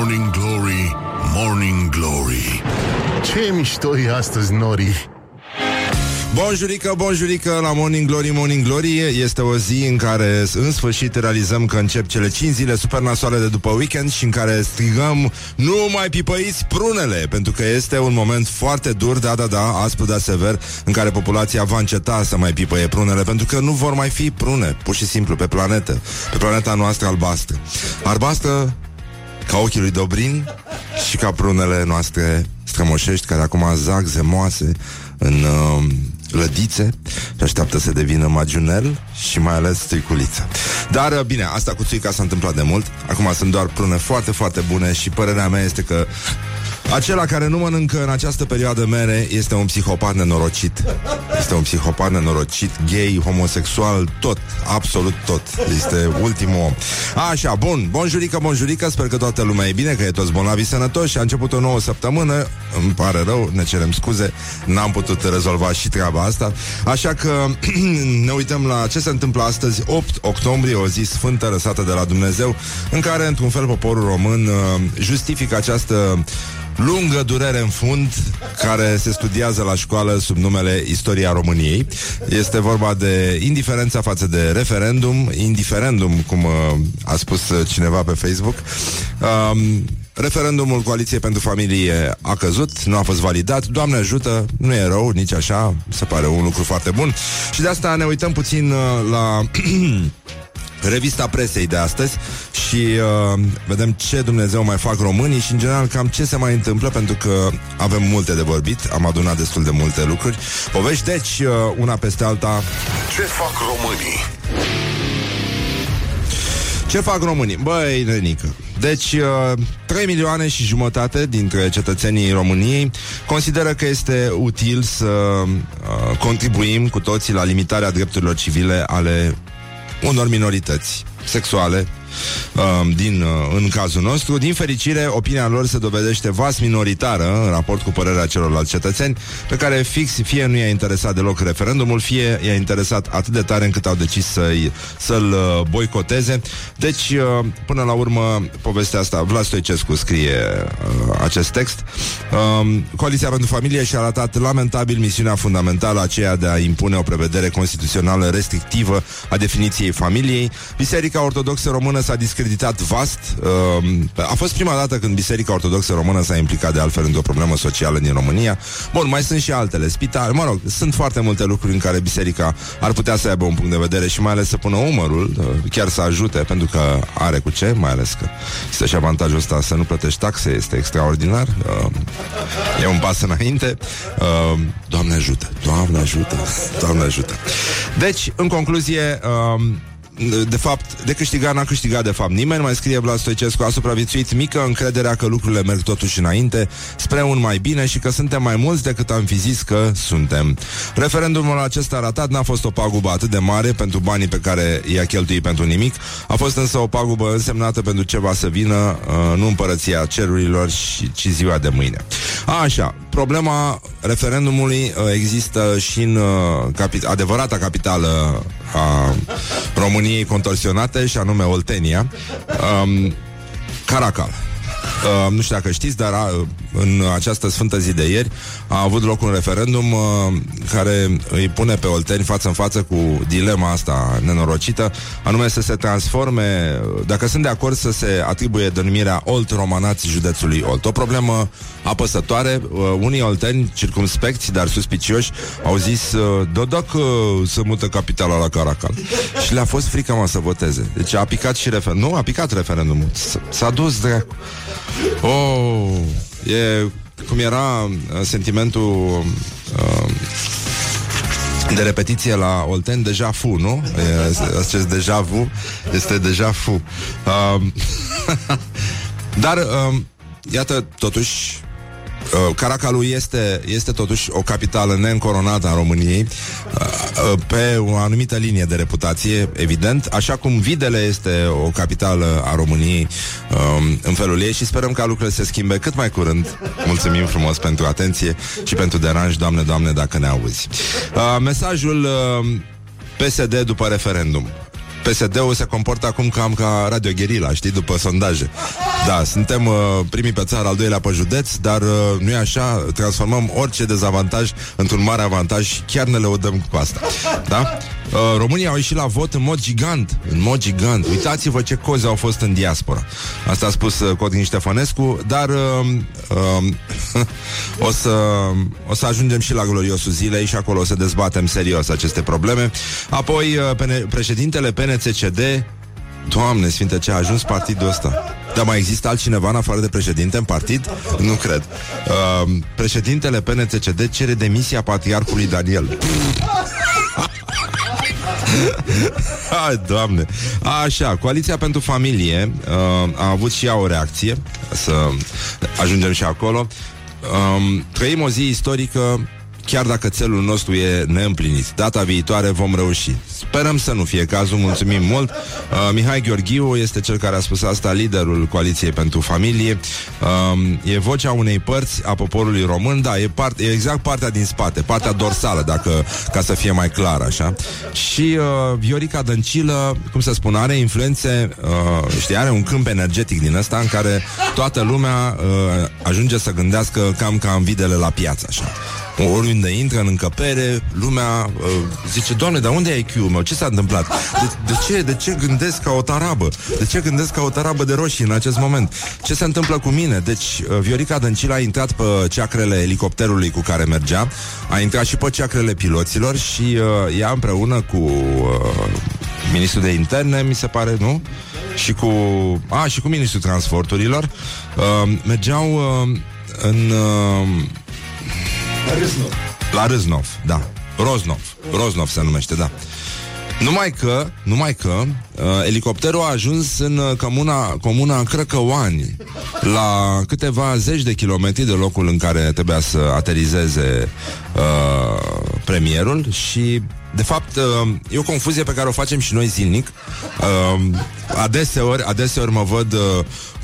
Morning Glory, Morning Glory. Ce mișto e astăzi, Nori. Bonjurică, bonjurică la Morning Glory, Morning Glory Este o zi în care în sfârșit realizăm că încep cele 5 zile super nasoale de după weekend Și în care strigăm nu mai pipăiți prunele! Pentru că este un moment foarte dur, da, da, da, aspru, dar sever În care populația va înceta să mai pipăie prunele Pentru că nu vor mai fi prune, pur și simplu, pe planetă Pe planeta noastră albastră. Albastră ca ochii lui Dobrin și ca prunele noastre strămoșești care acum zac zemoase în uh, lădițe și așteaptă să devină magiunel și mai ales striculiță. Dar uh, bine, asta cu țuica s-a întâmplat de mult. Acum sunt doar prune foarte, foarte bune și părerea mea este că acela care nu mănâncă în această perioadă mere este un psihopat nenorocit. Este un psihopat nenorocit, gay, homosexual, tot, absolut tot. Este ultimul om. Așa, bun, bonjurică, bonjurică, sper că toată lumea e bine, că e toți bolnavi sănătoși. A început o nouă săptămână, îmi pare rău, ne cerem scuze, n-am putut rezolva și treaba asta. Așa că ne uităm la ce se întâmplă astăzi, 8 octombrie, o zi sfântă lăsată de la Dumnezeu, în care, într-un fel, poporul român uh, justifică această lungă durere în fund care se studiază la școală sub numele Istoria României. Este vorba de indiferența față de referendum, indiferendum, cum uh, a spus cineva pe Facebook. Um, Referendumul Coaliției pentru Familie a căzut, nu a fost validat. Doamne ajută, nu e rău, nici așa, se pare un lucru foarte bun. Și de asta ne uităm puțin uh, la revista presei de astăzi și uh, vedem ce Dumnezeu mai fac românii și în general cam ce se mai întâmplă pentru că avem multe de vorbit, am adunat destul de multe lucruri. Povești, deci, uh, una peste alta. Ce fac românii? Ce fac românii? Băi, nenică. Deci, uh, 3 milioane și jumătate dintre cetățenii României consideră că este util să uh, contribuim cu toții la limitarea drepturilor civile ale unor minorități sexuale uh, din, uh, în cazul nostru. Din fericire, opinia lor se dovedește vast minoritară în raport cu părerea celorlalți cetățeni, pe care fix fie nu i-a interesat deloc referendumul, fie i-a interesat atât de tare încât au decis să-i, să-l uh, boicoteze. Deci, uh, până la urmă, povestea asta, Vlad Stoicescu scrie uh, acest text. Uh, Coaliția pentru Familie și-a arătat lamentabil misiunea fundamentală aceea de a impune o prevedere constituțională restrictivă a definiției familiei. Biserica Ortodoxă Română s-a discreditat vast. Uh, a fost prima dată când Biserica Ortodoxă Română s-a implicat de altfel într-o problemă socială din România. Bun, mai sunt și altele, spitale, mă rog, sunt foarte multe lucruri în care Biserica ar putea să aibă un punct de vedere și mai ales să pună umărul, uh, chiar să ajute, pentru că are cu ce, mai ales că este și avantajul ăsta să nu plătești taxe, este extraordinar. Uh, e un pas înainte. Uh, Doamne ajută, Doamne ajută, Doamne ajută. Deci, în concluzie, uh, de fapt, de câștigat n-a câștigat de fapt nimeni, mai scrie Vlad Stoicescu, a supraviețuit mică încrederea că lucrurile merg totuși înainte, spre un mai bine și că suntem mai mulți decât am fi zis că suntem. Referendumul acesta ratat n-a fost o pagubă atât de mare pentru banii pe care i-a cheltuit pentru nimic, a fost însă o pagubă însemnată pentru ce va să vină, uh, nu împărăția cerurilor, și, ci ziua de mâine. A, așa, problema referendumului uh, există și în uh, capi- adevărata capitală a României contorsionate, și anume Oltenia, um, Caracal. Uh, nu știu dacă știți, dar uh, în această sfântă zi de ieri a avut loc un referendum uh, care îi pune pe Olteni față în față cu dilema asta nenorocită, anume să se transforme, dacă sunt de acord să se atribuie denumirea Olt Romanați județului Olt. O problemă apăsătoare. Uh, unii olteni circumspecți, dar suspicioși, au zis uh, Dodoc uh, să mută capitala la Caracal. Și le-a fost frică mă să voteze. Deci a picat și referendumul. Nu, a picat referendumul. S- S-a dus dracu. Oh, e cum era uh, sentimentul uh, de repetiție la Olten, deja fu, nu? E, Acest deja vu este deja fu. Uh, dar, uh, iată, totuși, Uh, Caracalul este, este totuși o capitală neîncoronată a României uh, uh, pe o anumită linie de reputație, evident, așa cum Videle este o capitală a României um, în felul ei și sperăm ca lucrurile să se schimbe cât mai curând. Mulțumim frumos pentru atenție și pentru deranj, Doamne, Doamne, dacă ne auzi. Uh, mesajul uh, PSD după referendum. PSD-ul se comportă acum cam ca Radio Guerilla, știi, după sondaje. Da, suntem uh, primii pe țară, al doilea pe județ, dar uh, nu e așa, transformăm orice dezavantaj într-un mare avantaj și chiar ne lăudăm cu asta. Da? Uh, România au ieșit la vot în mod gigant, în mod gigant. Uitați-vă ce coze au fost în diaspora. Asta a spus uh, Codin Ștefănescu, dar uh, uh, o, să, o să ajungem și la gloriosul zilei și acolo o să dezbatem serios aceste probleme. Apoi, uh, pene- președintele PNCCD Doamne Sfinte, ce a ajuns partidul ăsta Dar mai există altcineva în afară de președinte în partid? Nu cred uh, Președintele PNCCD cere demisia patriarhului Daniel Hai, doamne. Așa, Coaliția pentru Familie uh, A avut și ea o reacție Să ajungem și acolo. Um, Trăim o zi istorică chiar dacă țelul nostru e neîmplinit. Data viitoare vom reuși. Sperăm să nu fie cazul, mulțumim mult. Uh, Mihai Gheorghiu este cel care a spus asta, liderul Coaliției pentru Familie. Uh, e vocea unei părți a poporului român, da, e, part, e exact partea din spate, partea dorsală, dacă, ca să fie mai clar, așa. Și uh, Viorica Dăncilă, cum să spun, are influențe, uh, știi, are un câmp energetic din ăsta în care toată lumea uh, ajunge să gândească cam ca în videle la piață, așa oriunde intră în încăpere, lumea uh, zice, Doamne, dar unde e IQ-ul meu? Ce s-a întâmplat? De, de, ce, de ce gândesc ca o tarabă? De ce gândesc ca o tarabă de roșii în acest moment? Ce se întâmplă cu mine? Deci, uh, Viorica Dăncilă a intrat pe ceacrele elicopterului cu care mergea, a intrat și pe ceacrele piloților și uh, ea împreună cu uh, ministrul de interne, mi se pare, nu? Și cu, a, și cu ministrul transporturilor uh, mergeau uh, în uh, Râznov. La Râznov, da. Roznov. Roznov se numește, da. Numai că, numai că uh, elicopterul a ajuns în uh, comuna, comuna Crăcăoani, la câteva zeci de kilometri de locul în care trebuia să aterizeze uh, premierul și, de fapt, uh, e o confuzie pe care o facem și noi zilnic. Uh, adeseori, adeseori mă văd uh,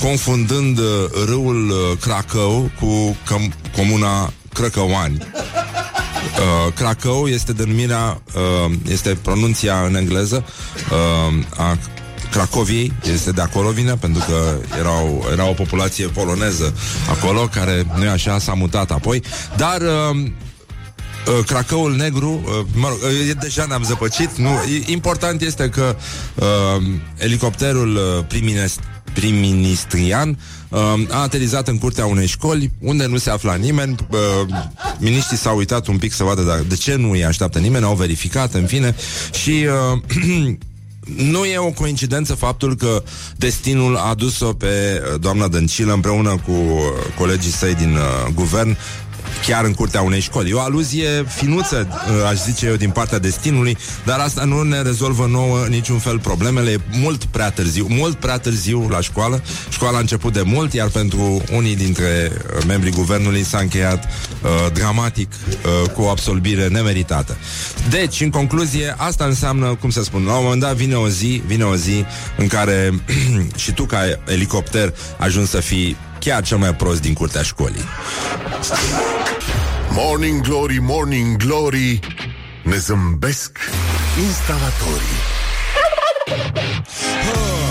confundând uh, râul uh, Cracău cu com- comuna Crăcăoani. Uh, Cracău este denumirea, uh, este pronunția în engleză uh, a Cracoviei, este de acolo vine, pentru că erau, era o populație poloneză acolo, care nu e așa, s-a mutat apoi, dar uh, uh, Cracăul negru, uh, mă rog, uh, deja ne-am zăpăcit, nu, important este că uh, elicopterul uh, prim-ministrian uh, a aterizat în curtea unei școli unde nu se afla nimeni. Uh, miniștrii s-au uitat un pic să vadă dacă, de ce nu îi așteaptă nimeni, au verificat, în fine, și uh, nu e o coincidență faptul că destinul a dus-o pe uh, doamna Dăncilă împreună cu uh, colegii săi din uh, guvern chiar în curtea unei școli. E o aluzie finuță, uh, aș zice eu, din partea destinului, dar asta nu ne rezolvă nouă niciun fel problemele. E mult prea târziu, mult prea târziu la școală. Școala a început de mult, iar pentru unii dintre uh, membrii guvernului s-a încheiat uh, dramatic uh, cu o absolvire nemeritată. Deci, în concluzie, asta înseamnă, cum să spun, la un moment dat vine o zi, vine o zi în care și tu ca elicopter ajungi să fii chiar cel mai prost din curtea școlii. Morning Glory, Morning Glory Ne zâmbesc instalatorii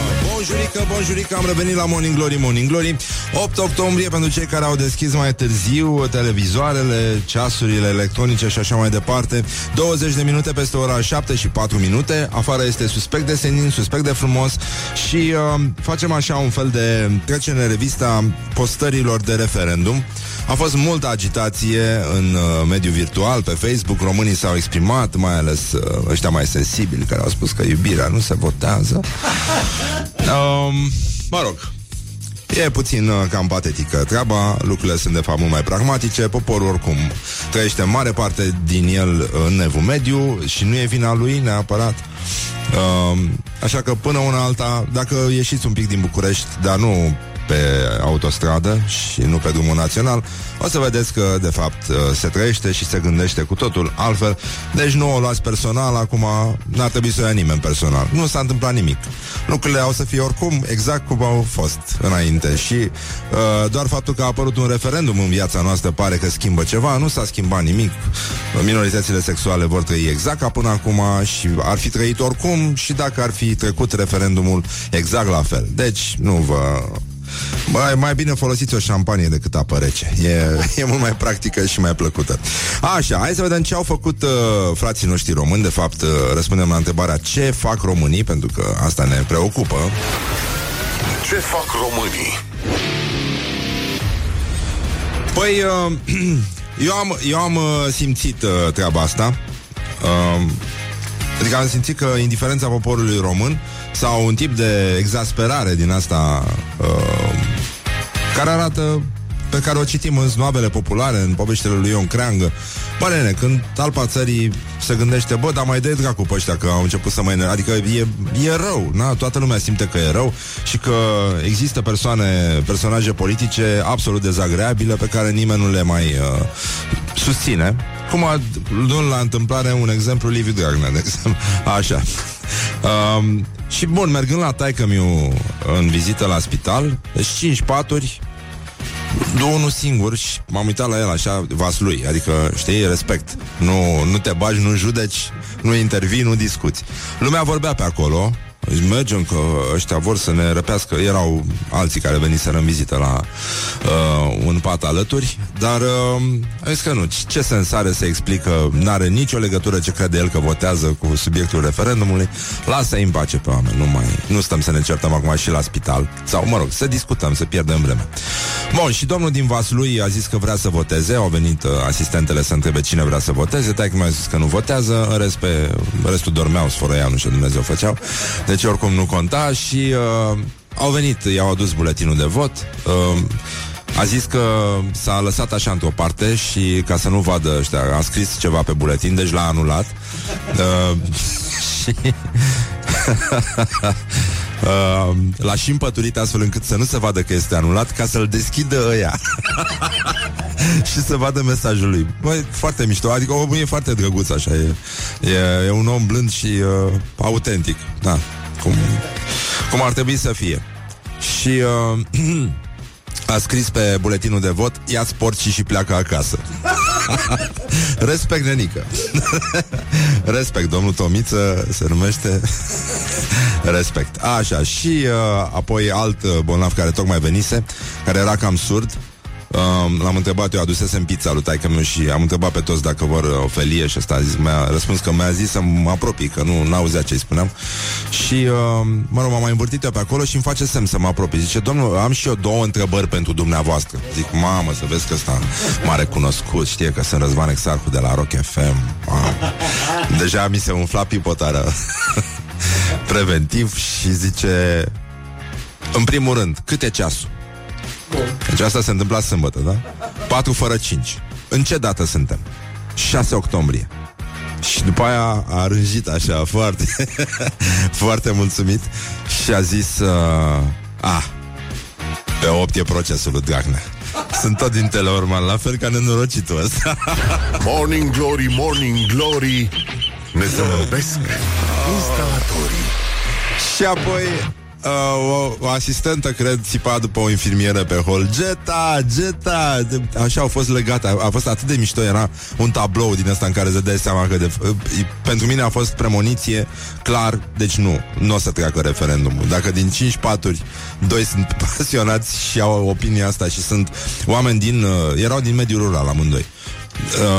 Bonjurică, bonjurică, am revenit la Morning Glory, Morning Glory. 8 octombrie pentru cei care au deschis mai târziu televizoarele, ceasurile electronice și așa mai departe 20 de minute peste ora 7 și 4 minute. Afară este suspect de senin, suspect de frumos Și uh, facem așa un fel de trecere în revista postărilor de referendum. A fost multă agitație în uh, mediul virtual, pe Facebook Românii s-au exprimat, mai ales uh, ăștia mai sensibili Care au spus că iubirea nu se votează Um, mă rog, E puțin uh, cam patetică treaba, lucrurile sunt de fapt mult mai pragmatice, poporul oricum trăiește în mare parte din el în nevul mediu și nu e vina lui neapărat. Uh, așa că până una alta, dacă ieșiți un pic din București, dar nu pe autostradă și nu pe drumul național, o să vedeți că, de fapt, uh, se trăiește și se gândește cu totul altfel. Deci nu o luați personal, acum n-ar trebui să o ia nimeni personal. Nu s-a întâmplat nimic. Lucrurile au să fie oricum exact cum au fost înainte și uh, doar faptul că a apărut un referendum în viața noastră pare că schimbă ceva, nu s-a schimbat nimic. Minoritățile sexuale vor trăi exact ca până acum și ar fi trăit oricum și dacă ar fi trecut referendumul exact la fel. Deci, nu vă mai, mai bine folosiți o șampanie decât apă rece. E, e mult mai practică și mai plăcută. Așa, hai să vedem ce au făcut uh, frații noștri români. De fapt, uh, răspundem la întrebarea ce fac românii, pentru că asta ne preocupă. Ce fac românii? Păi, uh, eu am, eu am uh, simțit uh, treaba asta. Uh, adică am simțit că indiferența poporului român sau un tip de exasperare din asta uh, care arată pe care o citim în snoabele populare, în poveștile lui Ion Creangă. Bă, nene, când talpa țării se gândește, bă, dar mai dă dracu pe ăștia că au început să mai... Adică e, e rău, na? Toată lumea simte că e rău și că există persoane, personaje politice absolut dezagreabile pe care nimeni nu le mai uh, susține. Cum a luând la întâmplare un exemplu Liviu Dragnea, de exemplu. Așa. Um, și bun, mergând la taică miu în vizită la spital, deci cinci paturi, unul singur și m-am uitat la el așa, vas lui, adică, știi, respect. Nu, nu te bagi, nu judeci, nu intervii, nu discuți. Lumea vorbea pe acolo, deci mergem că ăștia vor să ne răpească. Erau alții care veniseră în vizită la uh, un pat alături Dar uh, zis că nu, ce sens are să explică? N-are nicio legătură ce crede el că votează Cu subiectul referendumului. Lasă-i în pace pe oameni Nu, mai, nu stăm să ne certăm acum și la spital. Sau mă rog, să discutăm, să pierdem vreme. Bun, și domnul din Vaslui a zis că vrea să voteze. Au venit uh, asistentele să întrebe cine vrea să voteze. Tai că mi-a zis că nu votează. În rest pe, restul dormeau, sfărăiau, nu știu Dumnezeu făceau. Deci oricum nu conta și uh, au venit, i-au adus buletinul de vot. Uh, a zis că s-a lăsat așa într-o parte și ca să nu vadă ăștia, a scris ceva pe buletin, deci l-a anulat. Uh, și uh, l-a și împăturit astfel încât să nu se vadă că este anulat, ca să-l deschidă ăia. și să vadă mesajul lui. Băi, foarte mișto, adică omul e foarte drăguț așa, e, e, e un om blând și uh, autentic. Da, cum, cum ar trebui să fie. Și uh, a scris pe buletinul de vot Ia-ți porcii și pleacă acasă. Respect, nenică. Respect, domnul Tomiță Se numește Respect, așa Și uh, apoi alt uh, bolnav care tocmai venise Care era cam surd Um, l-am întrebat, eu adusesem pizza lui taică meu și am întrebat pe toți dacă vor o felie și asta a zis, mi-a răspuns că mi-a zis să mă apropii, că nu auzea ce-i spuneam. Și, uh, mă rog, m-am mai învârtit eu pe acolo și îmi face semn să mă apropii. Zice, domnul, am și eu două întrebări pentru dumneavoastră. Zic, mamă, să vezi că ăsta m-a recunoscut, știe că sunt Răzvan Exarhu de la Rock FM. Mamă. Deja mi se umfla pipotarea preventiv și zice, în primul rând, cât e ceasul? Deci asta se întâmpla sâmbătă, da? 4 fără 5. În ce dată suntem? 6 octombrie. Și după aia a rânjit așa foarte Foarte mulțumit Și a zis uh, A, pe 8 e procesul lui Dragnea sunt tot din Teleorman, la fel ca nenorocitul ăsta Morning Glory, Morning Glory Ne zămăbesc instalatorii Și apoi uh, o, o asistentă, cred, țipa după o infirmieră pe hol. Geta, Geta! Așa au fost legate, a, a fost atât de mișto Era un tablou din ăsta în care se dă seama că de, uh, Pentru mine a fost premoniție Clar, deci nu Nu o să treacă referendumul. Dacă din 5 paturi Doi sunt pasionați și au opinia asta Și sunt oameni din uh, Erau din mediul rural amândoi.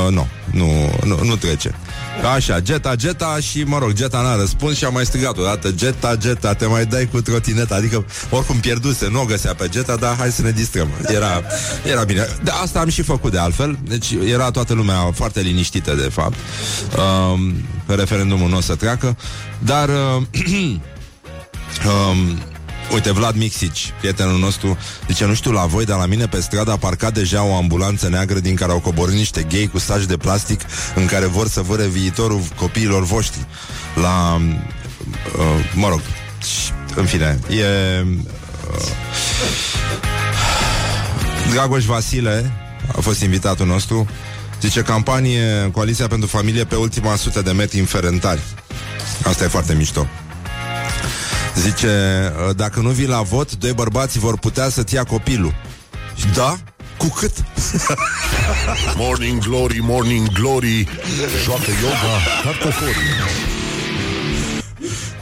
Uh, nu, nu, nu, nu trece. Așa, Geta, Geta și, mă rog, Geta n-a răspuns și a mai strigat odată Geta, Geta, te mai dai cu trotineta Adică, oricum pierduse, nu o găsea pe Geta Dar hai să ne distrăm. Era, era bine, de asta am și făcut de altfel. Deci era toată lumea foarte liniștită De fapt. Um, Referendumul nu o să treacă Dar uh, um, Uite, Vlad Mixici, prietenul nostru, zice, nu știu la voi, dar la mine pe stradă a parcat deja o ambulanță neagră din care au coborât niște gay cu saj de plastic în care vor să vâre viitorul copiilor voștri. La... Uh, mă rog, în fine, e... Uh, Dragoș Vasile a fost invitatul nostru. Zice campanie Coaliția pentru Familie pe ultima sută de metri în Ferentari. Asta e foarte mișto. Zice, dacă nu vii la vot, doi bărbați vor putea să-ți ia copilul. Da? Cu cât? Morning Glory, Morning Glory Joacă yoga cartoforii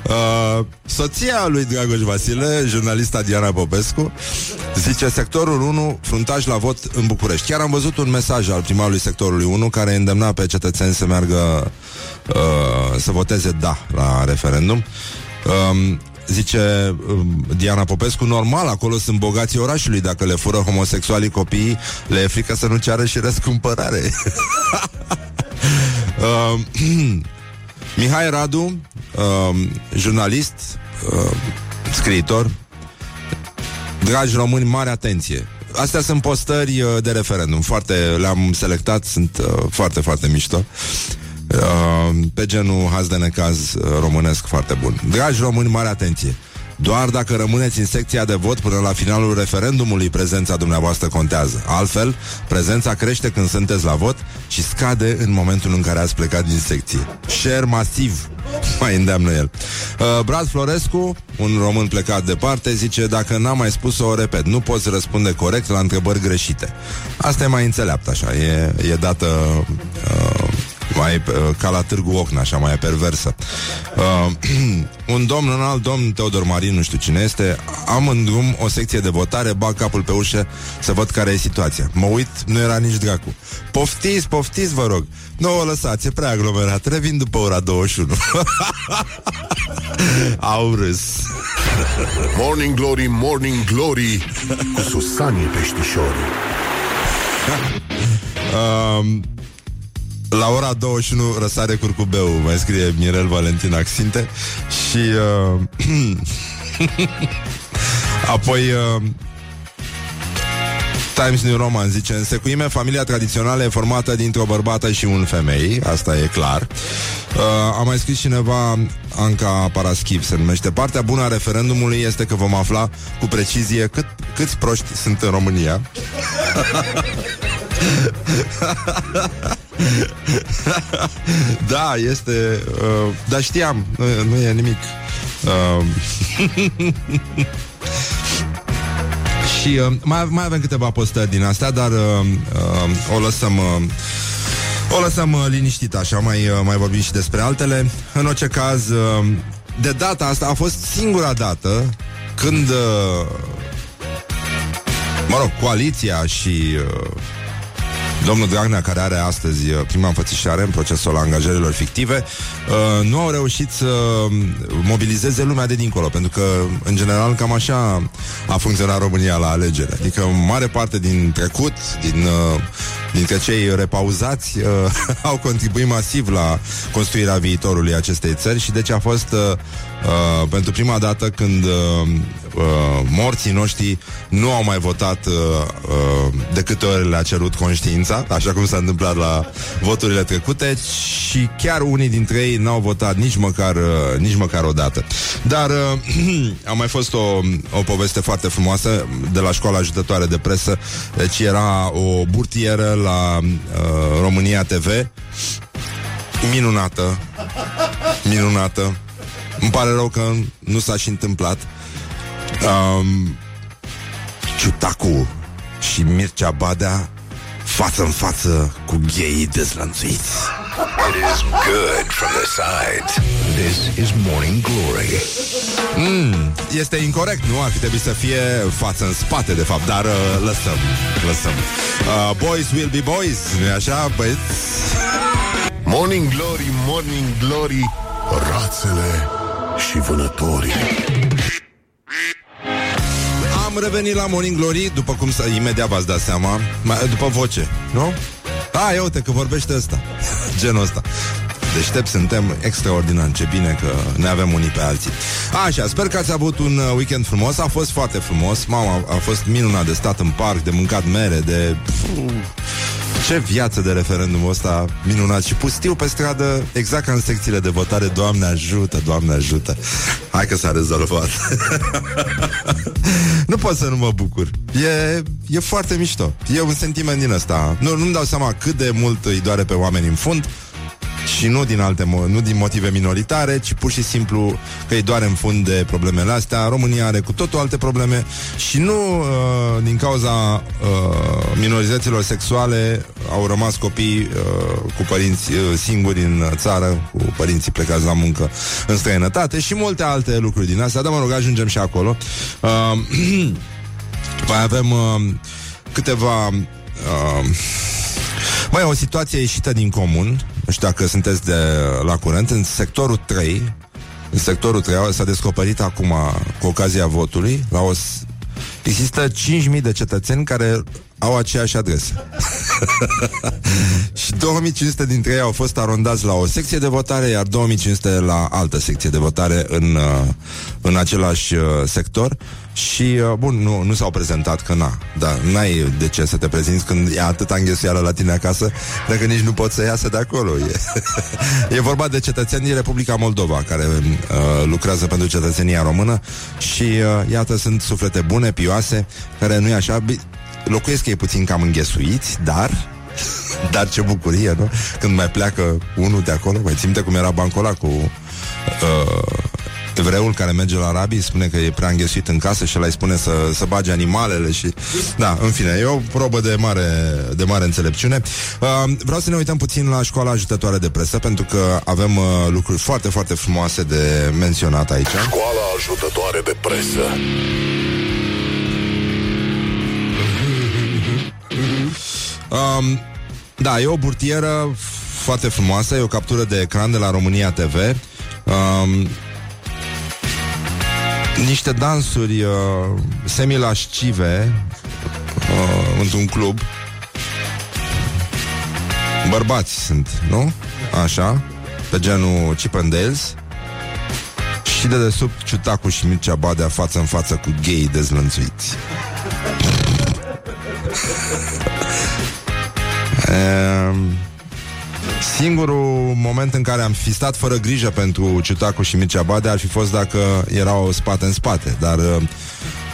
Uh, soția lui Dragoș Vasile, jurnalista Diana Popescu, zice sectorul 1, fruntaș la vot în București. Chiar am văzut un mesaj al primarului sectorului 1 care îndemna pe cetățeni să meargă uh, să voteze da la referendum. Um, Zice um, Diana Popescu, normal, acolo sunt bogații orașului Dacă le fură homosexualii copiii Le e frică să nu ceară și răscumpărare. Uh, Mihai Radu uh, Jurnalist uh, Scriitor. Dragi români, mare atenție. Astea sunt postări uh, de referendum. Foarte, le-am selectat Sunt uh, foarte, foarte mișto Uh, pe genul haz de necaz uh, românesc foarte bun. Dragi români, mare atenție! Doar dacă rămâneți în secția de vot până la finalul referendumului, prezența dumneavoastră contează. Altfel, prezența crește când sunteți la vot și scade în momentul în care ați plecat din secție. Share masiv, mai îndeamnă el. Uh, Brad Florescu, un român plecat departe, zice, dacă n-am mai spus-o, o repet, nu poți răspunde corect la întrebări greșite. Asta e mai înțeleaptă, așa, e, e dată... Uh, mai uh, ca la Târgu Ocna, așa mai perversă. Uh, un domn, un alt domn, Teodor Marin, nu știu cine este, am în drum o secție de votare, bag capul pe ușă să văd care e situația. Mă uit, nu era nici dracu. Poftiți, poftiți, vă rog. Nu o lăsați, e prea aglomerat. Revin după ora 21. Au râs. Morning Glory, Morning Glory Cu Susanii peștișorii Um, la ora 21 răsare curcubeu, mai scrie Mirel Valentin Axinte și uh, apoi uh, Times New Roman zice În secuime, familia tradițională e formată dintr-o bărbată și un femei Asta e clar. Uh, A mai scris cineva Anca Paraschiv se numește Partea bună a referendumului este că vom afla Cu precizie cât, câți proști sunt în România da, este... Uh, dar știam, nu, nu e nimic. Uh, și uh, mai, mai avem câteva postări din astea, dar uh, uh, o lăsăm... Uh, o lăsăm uh, liniștit așa, mai, uh, mai vorbim și despre altele. În orice caz, uh, de data asta a fost singura dată când, uh, mă rog, coaliția și uh, Domnul Dragnea, care are astăzi uh, prima înfățișare în procesul angajărilor fictive, uh, nu au reușit să mobilizeze lumea de dincolo, pentru că, în general, cam așa a funcționat România la alegere. Adică, mare parte din trecut, din, uh, dintre cei repauzați, au contribuit masiv la construirea viitorului acestei țări și deci a fost uh, pentru prima dată când uh, uh, morții noștri nu au mai votat uh, uh, de câte ori le-a cerut conștiința, așa cum s-a întâmplat la voturile trecute și chiar unii dintre ei n-au votat nici măcar, uh, nici măcar o dată. Dar uh, a mai fost o, o poveste foarte frumoasă de la școala ajutătoare de presă, deci era o burtieră la uh, România TV minunată minunată îmi pare rău că nu s-a și întâmplat. Um, Ciutacu și Mircea Badea față în față cu gheii dezlănțuiți. It is good from the sides. This is Morning Glory. Mm, este incorrect, nu? Ar fi trebuit să fie față în spate, de fapt, dar uh, lăsăm, lăsăm. Uh, boys will be boys, nu-i așa, băieți? Morning Glory, Morning Glory Rațele și vânătorii. Am revenit la Morning Glory, după cum să imediat v-ați dat seama, mai, după voce, nu? A, ia uite că vorbește ăsta, genul ăsta. Deștept suntem extraordinar, ce bine că ne avem unii pe alții. Așa, sper că ați avut un uh, weekend frumos, a fost foarte frumos, mama, a fost minunat de stat în parc, de mâncat mere, de... Ce viață de referendumul ăsta minunat și pustiu pe stradă, exact ca în secțiile de votare. Doamne ajută, Doamne ajută. Hai că s-a rezolvat. nu pot să nu mă bucur. E, e foarte mișto. E un sentiment din ăsta. Nu, nu-mi dau seama cât de mult îi doare pe oameni în fund și nu din alte mo- nu din motive minoritare, ci pur și simplu că îi doare în fund de problemele astea. România are cu totul alte probleme și nu uh, din cauza uh, minorităților sexuale au rămas copii uh, cu părinți uh, singuri în țară, cu părinții plecați la muncă în străinătate și multe alte lucruri din astea, dar mă rog, ajungem și acolo. Uh, mai avem uh, câteva uh, mai o situație ieșită din comun Nu știu dacă sunteți de la curent În sectorul 3 În sectorul 3 s-a descoperit acum Cu ocazia votului la o, Există 5.000 de cetățeni care au aceeași adresă. și 2500 dintre ei au fost arondați la o secție de votare, iar 2500 la altă secție de votare în, uh, în același uh, sector. Și, uh, bun, nu, nu s-au prezentat, că na, dar n-ai de ce să te prezinți când e atâta înghesuială la tine acasă, dacă nici nu poți să iasă de acolo. E, e vorba de cetățenii din Republica Moldova, care uh, lucrează pentru cetățenia română și, uh, iată, sunt suflete bune, pioase, care nu e așa locuiesc ei puțin cam înghesuiți, dar dar ce bucurie, nu? Când mai pleacă unul de acolo, mai ținte cum era bancul ăla cu uh, evreul care merge la arabii, spune că e prea înghesuit în casă și el îi spune să, să bage animalele și... Da, în fine, e o probă de mare, de mare înțelepciune. Uh, vreau să ne uităm puțin la școala ajutătoare de presă, pentru că avem uh, lucruri foarte, foarte frumoase de menționat aici. Școala ajutătoare de presă. Um, da, e o burtieră foarte frumoasă, e o captură de ecran de la România TV. Um, niște dansuri uh, semi-lascive uh, într-un club. Bărbați sunt, nu? Așa, pe genul Chip and Dales. Și de desubt Ciutacu și Mircea Badea față în față cu gay dezlănțuiți. Ehm, singurul moment în care am fi stat fără grijă pentru Ciutacu și Mircea Bade ar fi fost dacă erau spate în spate, dar uh,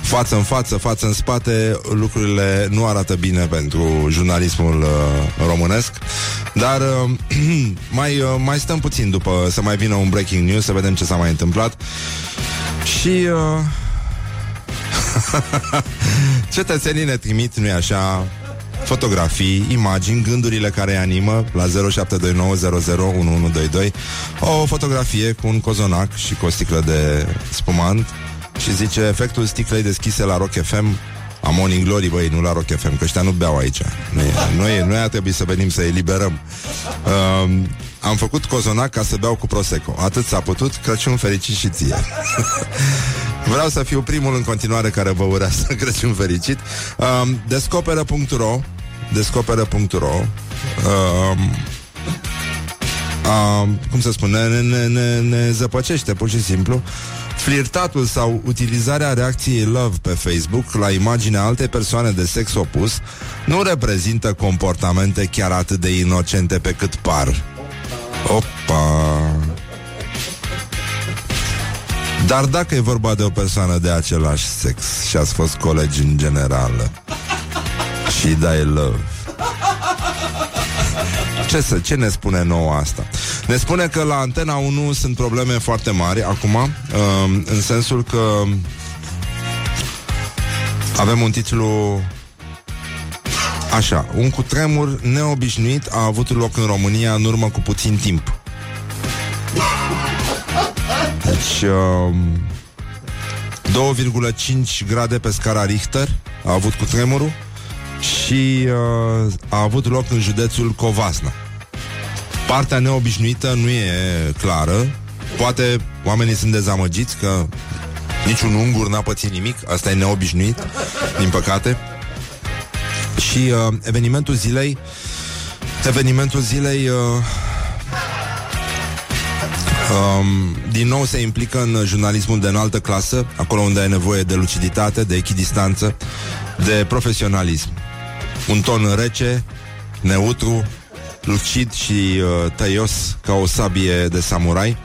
față în față, față în spate, lucrurile nu arată bine pentru jurnalismul uh, românesc. Dar uh, mai, uh, mai stăm puțin după să mai vină un breaking news, să vedem ce s-a mai întâmplat. Și uh, cetățenii ne trimit, nu-i așa, fotografii, imagini, gândurile care animă la 0729001122 o fotografie cu un cozonac și cu o sticlă de spumant și zice efectul sticlei deschise la Rock FM a Morning Glory, băi, nu la Rock FM, că ăștia nu beau aici. Noi, noi, noi a trebuit să venim să eliberăm. Uh, am făcut cozonac ca să beau cu Prosecco. Atât s-a putut, Crăciun fericit și ție. Vreau să fiu primul în continuare care vă urează Crăciun fericit. Uh, descoperă.ro descoperă.ro uh, uh, cum să spun, ne, ne, ne, ne zăpăcește pur și simplu Flirtatul sau utilizarea reacției love pe Facebook la imaginea alte persoane de sex opus nu reprezintă comportamente chiar atât de inocente pe cât par. Opa! Dar dacă e vorba de o persoană de același sex și ați fost colegi în general și dai love, ce, să, ce ne spune nouă asta? Ne spune că la Antena 1 sunt probleme foarte mari acum, uh, în sensul că avem un titlu Așa, un cutremur neobișnuit a avut loc în România în urmă cu puțin timp. Deci, uh, 2,5 grade pe scara Richter a avut cutremurul și uh, a avut loc în județul Covasna. Partea neobișnuită nu e clară. Poate oamenii sunt dezamăgiți că niciun ungur n-a pățit nimic. Asta e neobișnuit, din păcate. Și uh, evenimentul zilei Evenimentul zilei uh, um, Din nou se implică în jurnalismul de înaltă clasă Acolo unde ai nevoie de luciditate, de echidistanță De profesionalism Un ton rece neutru, lucid și uh, tăios ca o sabie de samurai.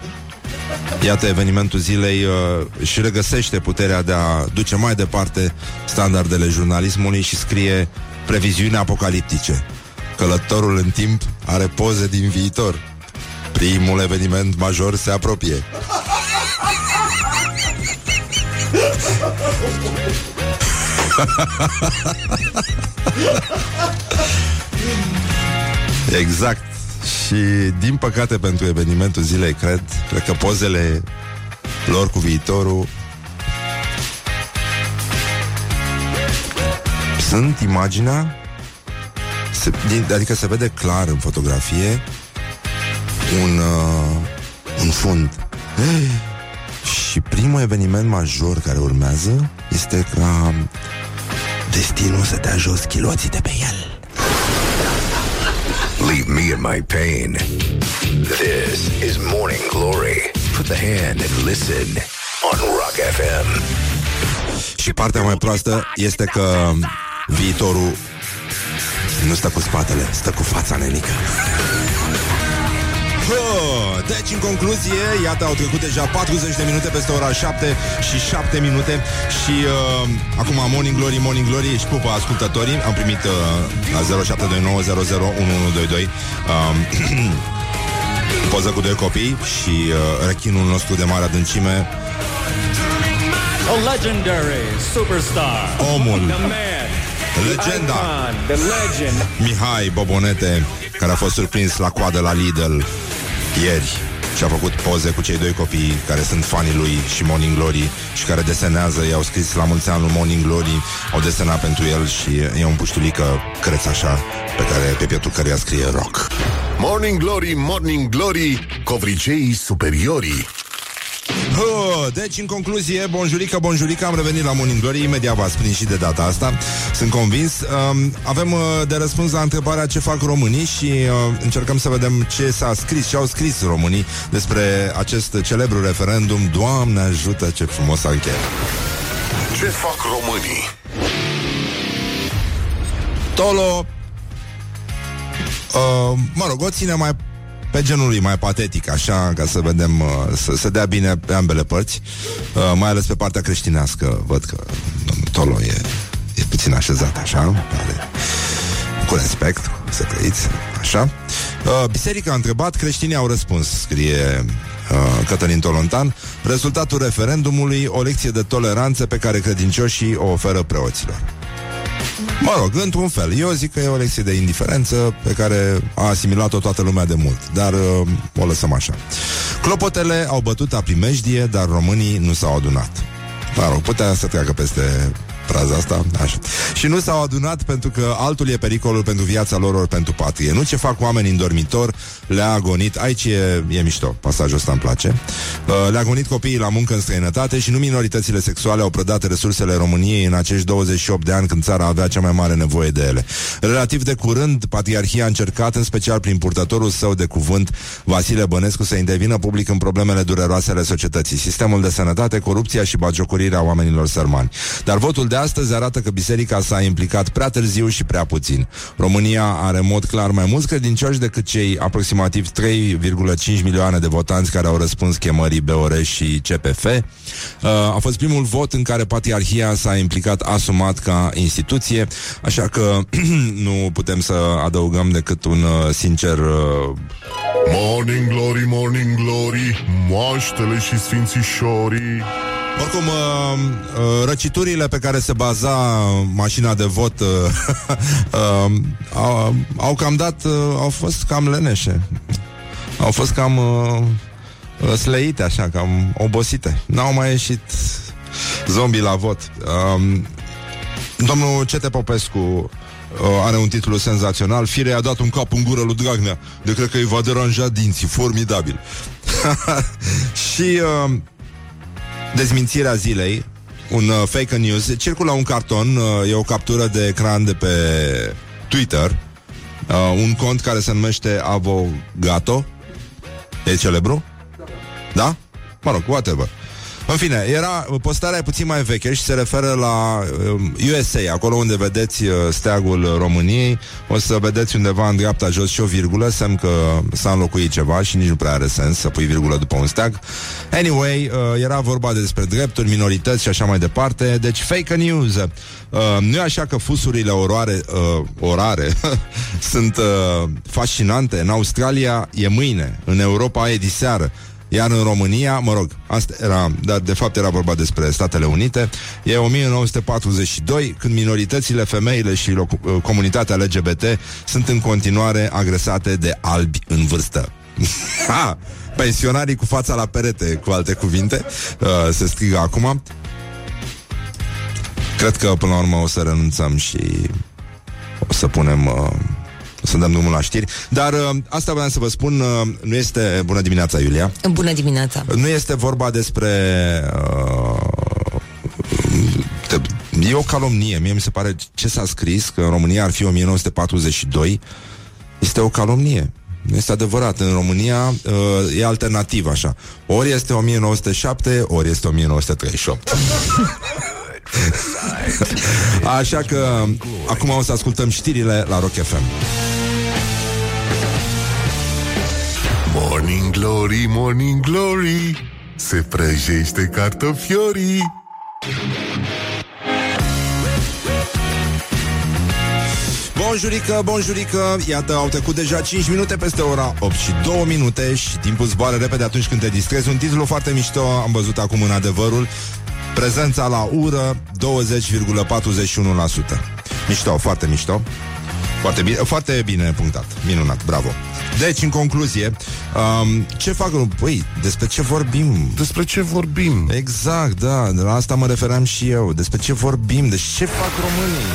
Iată, evenimentul zilei uh, și regăsește puterea de a duce mai departe standardele jurnalismului și scrie previziuni apocaliptice. Călătorul în timp are poze din viitor. Primul eveniment major se apropie. exact. Și din păcate pentru evenimentul zilei, cred, cred că pozele lor cu viitorul sunt imaginea se, din, adică se vede clar în fotografie un, uh, un fund. Și primul eveniment major care urmează este ca destinul să dea jos chiloții de pe el. Leave me in my pain. This is Morning Glory. Put the hand and listen on Rock FM. Și partea mai proastă este că viitorul nu stă cu spatele, stă cu fața nenică. Deci, în concluzie, iată, au trecut deja 40 de minute peste ora 7 și 7 minute și uh, acum Morning Glory, Morning Glory, își pupă ascultătorii. Am primit uh, la 0729001122 uh, poză cu doi copii și uh, rechinul nostru de mare adâncime A legendary superstar. Omul. The man. Legenda. Icon, the legend. Mihai Bobonete, care a fost surprins la coadă la Lidl ieri și a făcut poze cu cei doi copii care sunt fanii lui și Morning Glory și care desenează, i-au scris la mulți ani lui Morning Glory, au desenat pentru el și e un puștulică creț așa, pe care pe pietul căruia scrie rock. Morning Glory, Morning Glory, covriceii superiorii. Hă, deci, în concluzie, bonjurică, bonjurică, am revenit la Morning Glory, imediat v-ați prins și de data asta, sunt convins. Um, avem uh, de răspuns la întrebarea ce fac românii și uh, încercăm să vedem ce s-a scris, ce au scris românii despre acest celebru referendum. Doamne ajută, ce frumos a încheiat. Ce fac românii? Tolo uh, Mă rog, o ține mai pe genul lui mai patetic, așa, ca să vedem, uh, să se dea bine pe ambele părți, uh, mai ales pe partea creștinească. Văd că domnul Tolo e, e puțin așezat, așa, pare, cu respect, să trăiți, așa. Uh, biserica a întrebat, creștinii au răspuns, scrie uh, Cătălin Tolontan, rezultatul referendumului, o lecție de toleranță pe care credincioșii o oferă preoților. Mă rog, într-un fel. Eu zic că e o lecție de indiferență pe care a asimilat-o toată lumea de mult, dar uh, o lăsăm așa. Clopotele au bătut a primejdie, dar românii nu s-au adunat. Mă rog, putea să treacă peste fraza asta, așa. Și nu s-au adunat pentru că altul e pericolul pentru viața lor ori pentru patrie. Nu ce fac oamenii în dormitor, le-a agonit, aici e, e mișto, pasajul ăsta îmi place, uh, le-a agonit copiii la muncă în străinătate și nu minoritățile sexuale au prădat resursele României în acești 28 de ani când țara avea cea mai mare nevoie de ele. Relativ de curând, patriarhia a încercat, în special prin purtătorul său de cuvânt, Vasile Bănescu, să intervină public în problemele dureroase ale societății, sistemul de sănătate, corupția și bagiocorirea oamenilor sărmani. Dar votul de astăzi arată că biserica s-a implicat prea târziu și prea puțin. România are în mod clar mai mulți credincioși decât cei aproximativ 3,5 milioane de votanți care au răspuns chemării BOR și CPF. Uh, a fost primul vot în care patriarhia s-a implicat asumat ca instituție, așa că nu putem să adăugăm decât un uh, sincer uh, Morning Glory, Morning Glory, moaștele și sfințișorii. Oricum, uh, uh, răciturile pe care se baza mașina de vot uh, uh, au, au cam dat, uh, au fost cam leneșe. Au fost cam uh, slăite, așa, cam obosite. N-au mai ieșit zombii la vot. Uh, domnul Cete Popescu uh, are un titlu senzațional Fire a dat un cap în gură lui Dragnea De cred că îi va deranja dinții, formidabil Și uh, dezmințirea zilei, un uh, fake news, circulă un carton, uh, e o captură de ecran de pe Twitter, uh, un cont care se numește Avogato, e celebru? Da? Mă rog, whatever. În fine, era, postarea e puțin mai veche și se referă la uh, USA, acolo unde vedeți uh, steagul României, o să vedeți undeva în dreapta jos și o virgulă, semn că s-a înlocuit ceva și nici nu prea are sens să pui virgulă după un steag. Anyway, uh, era vorba despre drepturi, minorități și așa mai departe, deci fake news. Uh, nu e așa că fusurile oroare, uh, orare sunt uh, fascinante. În Australia e mâine, în Europa e diseară. Iar în România, mă rog, asta era, dar de fapt era vorba despre Statele Unite, e 1942, când minoritățile, femeile și loc- comunitatea LGBT sunt în continuare agresate de albi în vârstă. ha! Pensionarii cu fața la perete, cu alte cuvinte, uh, se strigă acum. Cred că până la urmă o să renunțăm și o să punem uh, să dăm drumul la știri. Dar uh, asta vreau să vă spun, uh, nu este... Bună dimineața, Iulia! Bună dimineața! Nu este vorba despre... Uh, e o calomnie. Mie mi se pare ce s-a scris, că în România ar fi 1942, este o calomnie. Nu este adevărat. În România uh, e alternativ așa. Ori este 1907, ori este 1938. Așa că acum o să ascultăm știrile la Rock FM. Morning Glory, Morning Glory Se prăjește cartofiorii. Bonjurică, bonjurică Iată, au trecut deja 5 minute peste ora 8 și 2 minute Și timpul zboară repede atunci când te distrezi. Un titlu foarte mișto, am văzut acum în adevărul. Prezența la ură 20,41% Mișto, foarte mișto. Foarte bine, foarte bine punctat. Minunat, bravo. Deci, în concluzie, um, ce fac? Păi, despre ce vorbim? Despre ce vorbim? Exact, da, la asta mă referam și eu. Despre ce vorbim? Deci ce fac românii?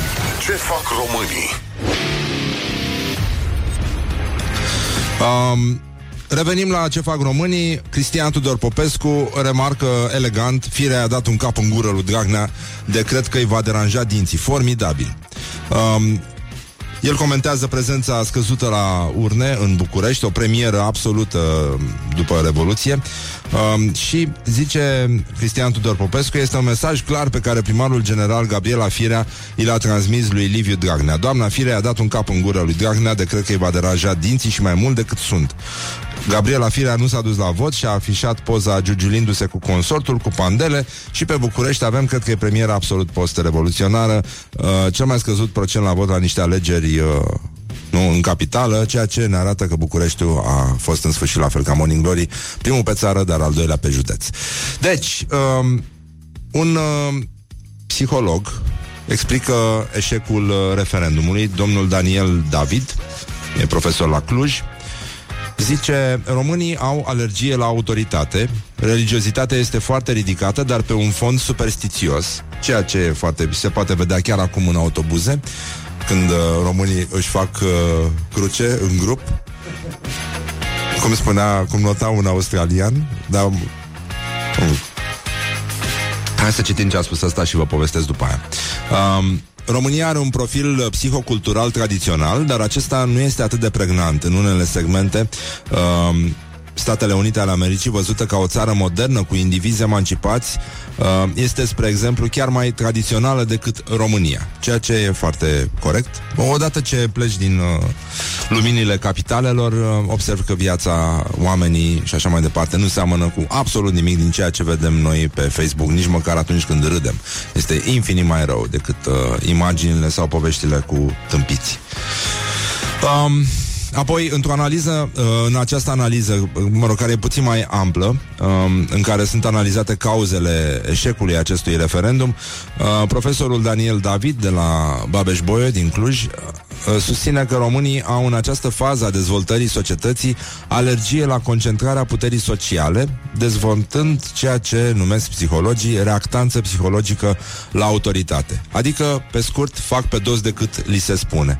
Ce fac românii? Um, Revenim la ce fac românii. Cristian Tudor Popescu remarcă elegant, firea a dat un cap în gură lui Dragnea de cred că îi va deranja dinții. Formidabil. Um, el comentează prezența scăzută la urne în București, o premieră absolută după Revoluție. Um, și zice Cristian Tudor Popescu, este un mesaj clar pe care primarul general Gabriela Firea i l-a transmis lui Liviu Dragnea. Doamna Firea a dat un cap în gură lui Dragnea de cred că îi va deranja dinții și mai mult decât sunt. Gabriela Firea nu s-a dus la vot și a afișat poza giugiulindu-se cu consortul, cu pandele și pe București avem, cred că e premiera absolut post-revoluționară, uh, cel mai scăzut procent la vot la niște alegeri uh, nu, în capitală, ceea ce ne arată că Bucureștiul a fost în sfârșit la fel ca Morning Glory, primul pe țară, dar al doilea pe județ. Deci, um, un uh, psiholog explică eșecul uh, referendumului, domnul Daniel David, e profesor la Cluj, Zice, românii au alergie la autoritate, religiozitatea este foarte ridicată, dar pe un fond superstițios, ceea ce e foarte, se poate vedea chiar acum în autobuze, când uh, românii își fac uh, cruce în grup. Cum spunea, cum nota un australian, dar... Um, hai să citim ce a spus asta și vă povestesc după aia. Um, România are un profil uh, psihocultural tradițional, dar acesta nu este atât de pregnant. În unele segmente, uh, Statele Unite ale Americii, văzută ca o țară modernă cu indivizi emancipați, uh, este, spre exemplu, chiar mai tradițională decât România, ceea ce e foarte corect. Odată ce pleci din uh, luminile capitalelor, uh, observ că viața oamenii și așa mai departe nu seamănă cu absolut nimic din ceea ce vedem noi pe Facebook, nici măcar atunci când râdem. Este infinit mai rău decât uh, imaginile sau poveștile cu tâmpiți. Um, Apoi, într-o analiză, uh, în această analiză, mă rog, care e puțin mai amplă, um, în care sunt analizate cauzele eșecului acestui referendum, uh, profesorul Daniel David de la Babeș-Bolyai din Cluj uh, susține că românii au în această fază a dezvoltării societății alergie la concentrarea puterii sociale, dezvoltând ceea ce numesc psihologii reactanță psihologică la autoritate. Adică, pe scurt, fac pe dos decât li se spune.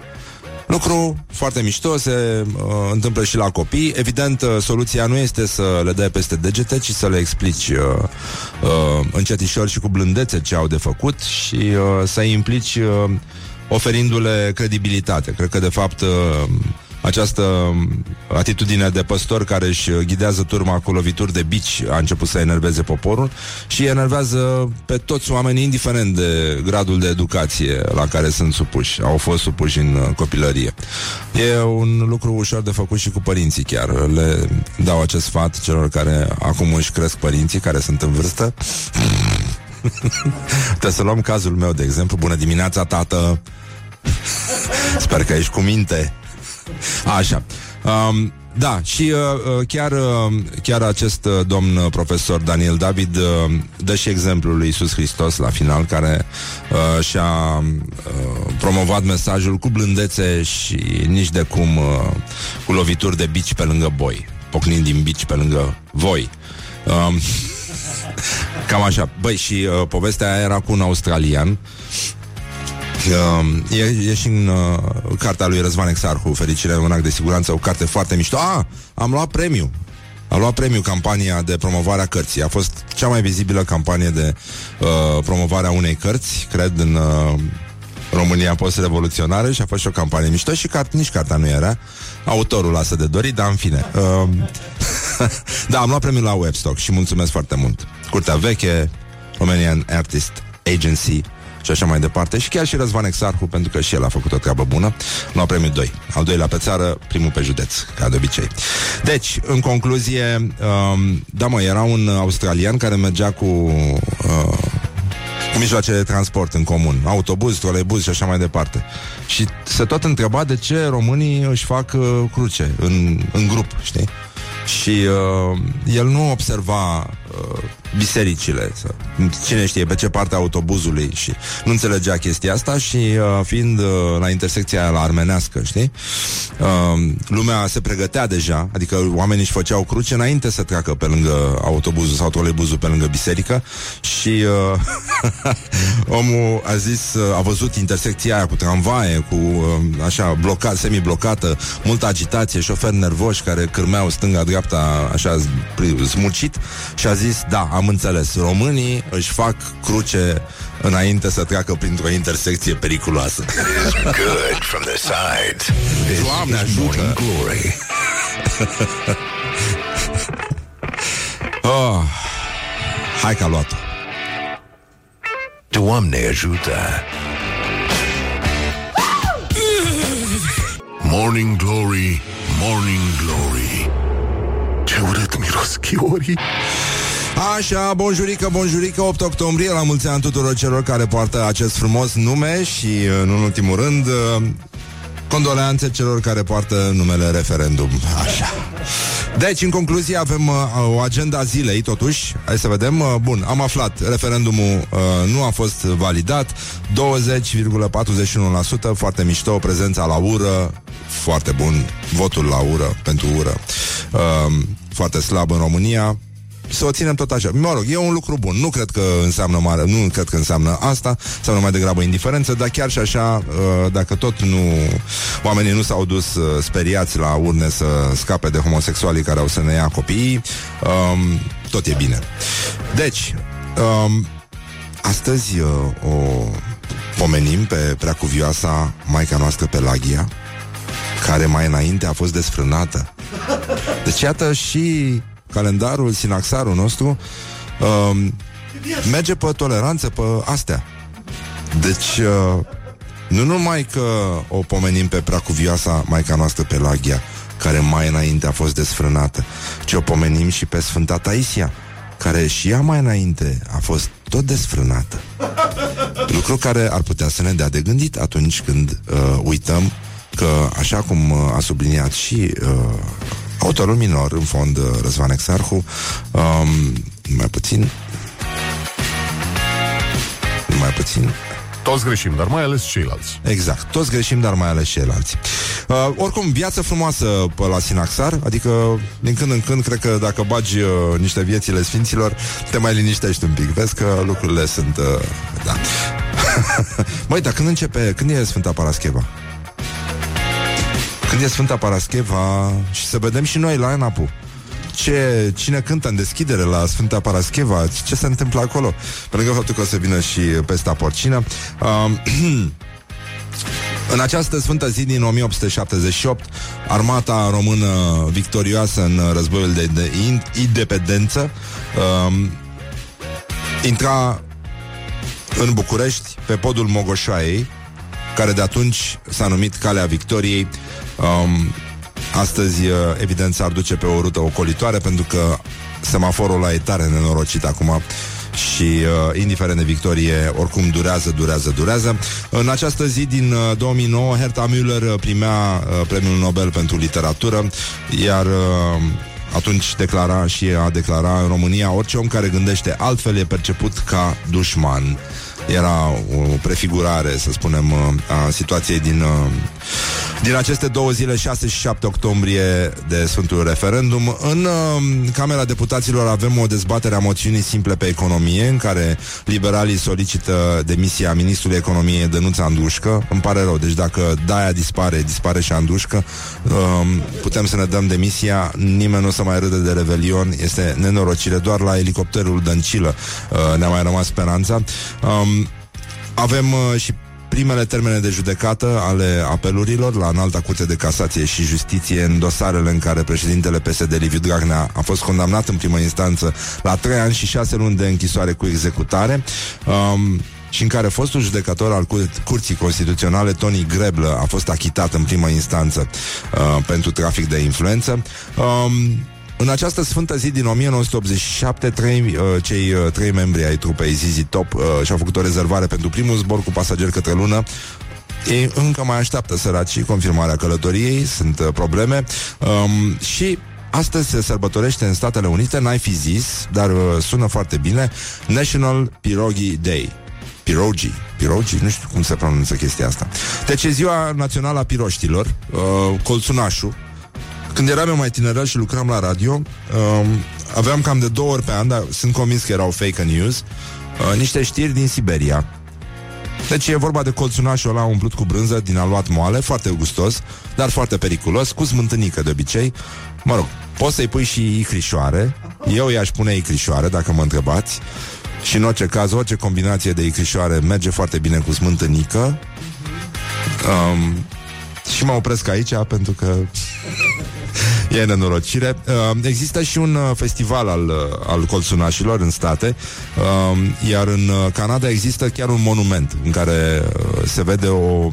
Lucru foarte mișto, se uh, întâmplă și la copii. Evident, uh, soluția nu este să le dai peste degete, ci să le explici uh, uh, încetișor și cu blândețe ce au de făcut și uh, să-i implici uh, oferindu-le credibilitate. Cred că, de fapt, uh, această um, atitudine de păstor care își ghidează turma cu lovituri de bici a început să enerveze poporul și enervează pe toți oamenii, indiferent de gradul de educație la care sunt supuși, au fost supuși în uh, copilărie. E un lucru ușor de făcut și cu părinții chiar. Le dau acest sfat celor care acum își cresc părinții, care sunt în vârstă. Trebuie să luăm cazul meu, de exemplu. Bună dimineața, tată! Sper că ești cu minte. Așa. Um, da, și uh, uh, chiar, uh, chiar acest uh, domn uh, profesor Daniel David uh, dă și exemplul lui Iisus Hristos la final, care uh, și-a uh, promovat mesajul cu blândețe și nici de cum uh, cu lovituri de bici pe lângă boi, pocnind din bici pe lângă voi. Um, cam așa. Băi, și uh, povestea aia era cu un australian Uh, e, e și în uh, cartea lui Răzvan Exarhu, Fericirea un act de siguranță, o carte foarte mișto. Ah, am luat premiu. A luat premiu campania de promovare a cărții. A fost cea mai vizibilă campanie de uh, promovare a unei cărți, cred, în uh, România post-revoluționară și a fost și o campanie mișto și cart, nici cartea nu era. Autorul lasă de dorit, dar în fine. Uh, da, am luat premiul la Webstock și mulțumesc foarte mult. Curtea veche, Romanian Artist Agency, și așa mai departe. Și chiar și Răzvan Exarhu, pentru că și el a făcut o treabă bună, lua premiul 2. Al doilea pe țară, primul pe județ, ca de obicei. Deci, în concluzie, um, da mă, era un australian care mergea cu... Uh, cu mijloace de transport în comun, autobuz, trolebuz și așa mai departe. Și se tot întreba de ce românii își fac uh, cruce în, în grup, știi? Și uh, el nu observa uh, bisericile, să, cine știe pe ce parte a autobuzului și nu înțelegea chestia asta și uh, fiind uh, la intersecția la armenească, știi? Uh, lumea se pregătea deja, adică oamenii își făceau cruce înainte să treacă pe lângă autobuzul sau trolebuzul pe lângă biserică și uh, omul a zis, uh, a văzut intersecția aia cu tramvaie, cu uh, așa blocat, semi-blocată, multă agitație, șoferi nervoși care cârmeau stânga-dreapta așa smucit și a zis, da, am înțeles, românii își fac cruce înainte să treacă printr-o intersecție periculoasă. Good from the sides. This Doamne, is ajută. Morning Glory. Oh, hai că a luat-o. Doamne ajută. Morning Glory, Morning Glory Ce urât miros chiorii Așa, bonjurică, bonjurică, 8 octombrie, la mulți ani tuturor celor care poartă acest frumos nume și, în ultimul rând, condoleanțe celor care poartă numele referendum. Așa. Deci, în concluzie, avem uh, o agenda zilei, totuși. Hai să vedem. Uh, bun, am aflat. Referendumul uh, nu a fost validat. 20,41%, foarte mișto. Prezența la ură, foarte bun. Votul la ură, pentru ură. Uh, foarte slab în România să o ținem tot așa. Mă rog, e un lucru bun. Nu cred că înseamnă mare, nu cred că înseamnă asta, înseamnă mai degrabă indiferență, dar chiar și așa, uh, dacă tot nu oamenii nu s-au dus uh, speriați la urne să scape de homosexualii care au să ne ia copiii, um, tot e bine. Deci, um, astăzi uh, o pomenim pe preacuvioasa Maica noastră Pelagia, care mai înainte a fost desfrânată. Deci iată și calendarul, sinaxarul nostru um, merge pe toleranță, pe astea. Deci, uh, nu numai că o pomenim pe preacuvioasa Maica noastră Pelagia, care mai înainte a fost desfrânată, ci o pomenim și pe Sfânta Taisia, care și ea mai înainte a fost tot desfrânată. Lucru care ar putea să ne dea de gândit atunci când uh, uităm că, așa cum uh, a subliniat și uh, autorul minor, în fond, uh, Răzvan Exarhu, um, mai puțin, mai puțin, Toți greșim, dar mai ales ceilalți Exact, toți greșim, dar mai ales ceilalți. Uh, oricum, viață frumoasă pe la Sinaxar, adică din când în când, cred că dacă bagi uh, niște viețile sfinților, te mai liniștești un pic. Vezi că lucrurile sunt... Uh, da. Măi, dar când începe, când e Sfânta Parascheva? Când e Sfânta Parascheva și să vedem și noi la Enapu ce, cine cântă în deschidere la Sfânta Parascheva, ce se întâmplă acolo. Pe lângă faptul că o să vină și pesta porcină. Um, În această sfântă zi din 1878, armata română victorioasă în războiul de, de independență um, intra în București pe podul Mogoșoaiei, care de atunci s-a numit Calea Victoriei. Um, astăzi, uh, evident, s-ar duce pe o rută ocolitoare pentru că semaforul ăla e tare nenorocit acum și uh, indiferent de victorie, oricum durează, durează, durează. În această zi din uh, 2009, Herta Müller uh, primea uh, premiul Nobel pentru literatură, iar uh, atunci declara și a declara în România orice om care gândește altfel e perceput ca dușman. Era o prefigurare, să spunem, uh, a situației din, uh, din aceste două zile, 6 și 7 octombrie de Sfântul Referendum. În uh, Camera Deputaților avem o dezbatere a moțiunii simple pe economie, în care liberalii solicită demisia ministrului economiei Dănuța Andușcă. Îmi pare rău, deci dacă Daia dispare, dispare și Andușcă, putem să ne dăm demisia, nimeni nu o să mai râde de revelion, este nenorocire, doar la elicopterul Dăncilă ne-a mai rămas speranța. Um, avem uh, și primele termene de judecată ale apelurilor la înalta curte de casație și justiție în dosarele în care președintele PSD Liviu Dragnea a fost condamnat în primă instanță la trei ani și șase luni de închisoare cu executare. Um, și în care fostul judecător al cur- Curții Constituționale, Tony Greblă, a fost achitat în primă instanță uh, pentru trafic de influență. Um, în această sfântă zi din 1987, trei, uh, cei uh, trei membri ai trupei Zizi Top uh, și-au făcut o rezervare pentru primul zbor cu pasageri către lună. Ei încă mai așteaptă săracii confirmarea călătoriei, sunt uh, probleme um, și Astăzi se sărbătorește în Statele Unite, n-ai fi zis, dar uh, sună foarte bine, National Pierogi Day. Pirogi, pirogi, nu știu cum se pronunță chestia asta. Deci e ziua națională a piroștilor, uh, colțunașul, când eram eu mai tinerel și lucram la radio, um, aveam cam de două ori pe an, dar sunt convins că erau fake news, uh, niște știri din Siberia. Deci e vorba de colțunașul ăla umplut cu brânză din aluat moale, foarte gustos, dar foarte periculos, cu smântânică de obicei. Mă rog, poți să-i pui și icrișoare. Eu i-aș pune icrișoare, dacă mă întrebați. Și în orice caz, orice combinație de icrișoare merge foarte bine cu smântânică. Um, și mă opresc aici pentru că E nenorocire. Uh, există și un uh, festival al, uh, al colțunașilor în state, uh, iar în uh, Canada există chiar un monument în care uh, se vede o,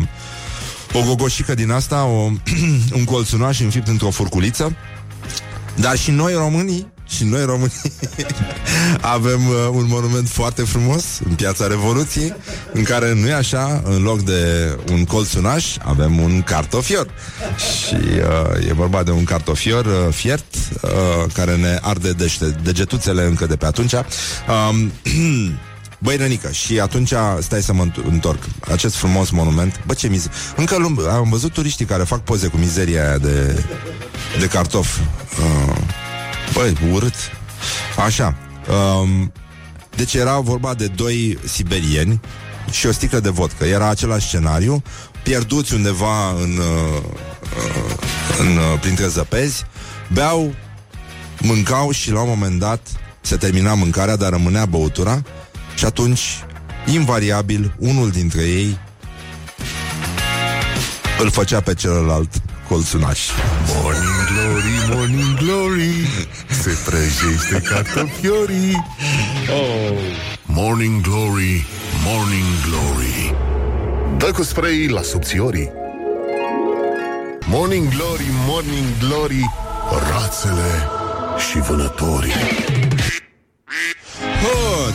o gogoșică din asta, o, un colțunaș înfipt într-o furculiță. Dar și noi românii și noi români avem uh, un monument foarte frumos în piața Revoluției, în care nu e așa, în loc de un colțunaș, avem un cartofior. Și uh, e vorba de un cartofior uh, fiert, uh, care ne arde dește, degetuțele încă de pe atunci. Um, Băi, Rănică, și atunci stai să mă întorc. Acest frumos monument. Bă, ce mizerie. Încă am văzut turiștii care fac poze cu mizeria aia de, de cartof. Uh, Băi, urât. Așa. Um, deci era vorba de doi siberieni și o sticlă de vodcă. Era același scenariu, pierduți undeva în, uh, în, uh, printre zăpezi, beau, mâncau și la un moment dat se termina mâncarea, dar rămânea băutura și atunci, invariabil, unul dintre ei îl făcea pe celălalt colțunaș. Morning glory, morning glory Se prăjește cartofiorii oh. Morning glory, morning glory Dă cu spray la subțiorii Morning glory, morning glory Rațele și vânătorii Oh,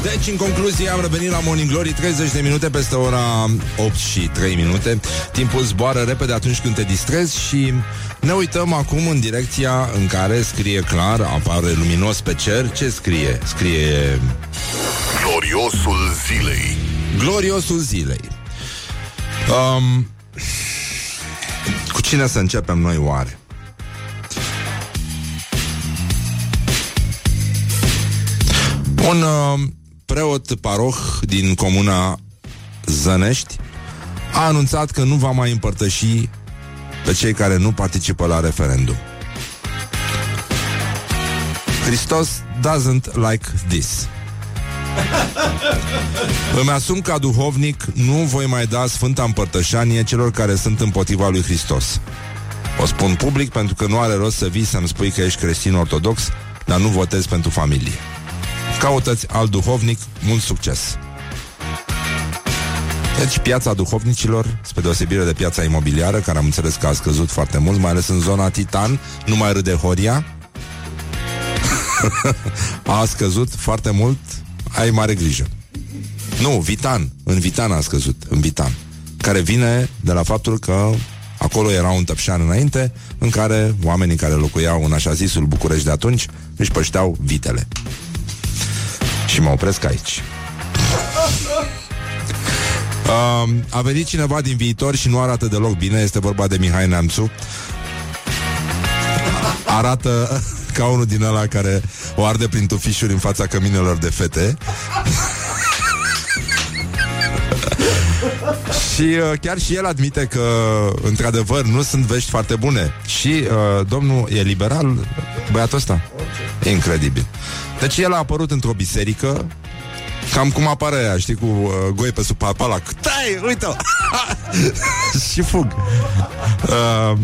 deci, în concluzie, am revenit la Morning Glory 30 de minute peste ora 8 și 3 minute. Timpul zboară repede atunci când te distrezi și ne uităm acum în direcția în care scrie clar, apare luminos pe cer. Ce scrie? Scrie... Gloriosul zilei Gloriosul zilei. Um, cu cine să începem noi oare? Un uh, preot paroh din comuna Zănești a anunțat că nu va mai împărtăși pe cei care nu participă la referendum. Hristos doesn't like this. Îmi asum ca duhovnic, nu voi mai da Sfânta Împărtășanie celor care sunt împotriva lui Hristos. O spun public pentru că nu are rost să vii să-mi spui că ești creștin ortodox, dar nu votezi pentru familie. Caută-ți alt duhovnic, mult succes! Deci piața duhovnicilor, spre deosebire de piața imobiliară, care am înțeles că a scăzut foarte mult, mai ales în zona Titan, nu mai râde Horia, a scăzut foarte mult, ai mare grijă. Nu, Vitan, în Vitan a scăzut, în Vitan, care vine de la faptul că acolo era un tăpșan înainte, în care oamenii care locuiau în așa zisul București de atunci își pășteau vitele. Și mă opresc aici. Uh, a venit cineva din viitor și nu arată deloc bine Este vorba de Mihai Neamțu Arată ca unul din ăla care o arde prin tufișuri în fața căminelor de fete Și uh, chiar și el admite că, într-adevăr, nu sunt vești foarte bune. Și uh, domnul e liberal, băiatul ăsta. Incredibil. Deci el a apărut într-o biserică Cam cum apare aia, știi, cu uh, goi pe sub palac. Tai, uite Și fug. Uh,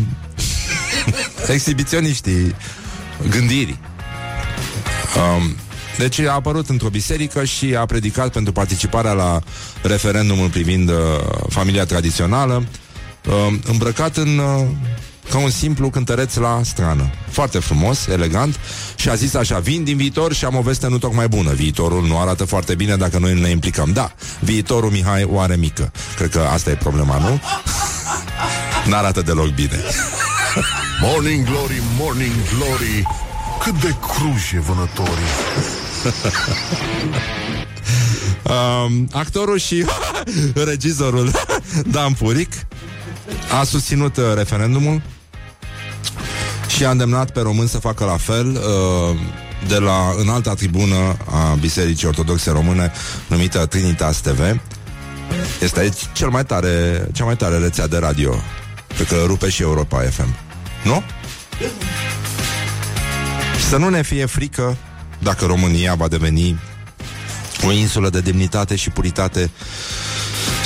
exhibiționiștii gândirii. Um, deci a apărut într-o biserică și a predicat pentru participarea la referendumul privind uh, familia tradițională, uh, îmbrăcat în uh, ca un simplu cântăreț la strană. Foarte frumos, elegant și a zis așa, vin din viitor și am o veste nu tocmai bună. Viitorul nu arată foarte bine dacă noi nu ne implicăm. Da, viitorul Mihai o are mică. Cred că asta e problema, nu? N-arată deloc bine. Morning Glory, Morning Glory Cât de cruji e vânătorii um, Actorul și regizorul Dan Puric A susținut uh, referendumul și a îndemnat pe români să facă la fel uh, de la înalta tribună a Bisericii Ortodoxe Române numită Trinitas TV. Este aici cel mai tare, cea mai tare rețea de radio. Cred că rupe și Europa FM. Nu? Să nu ne fie frică dacă România va deveni o insulă de demnitate și puritate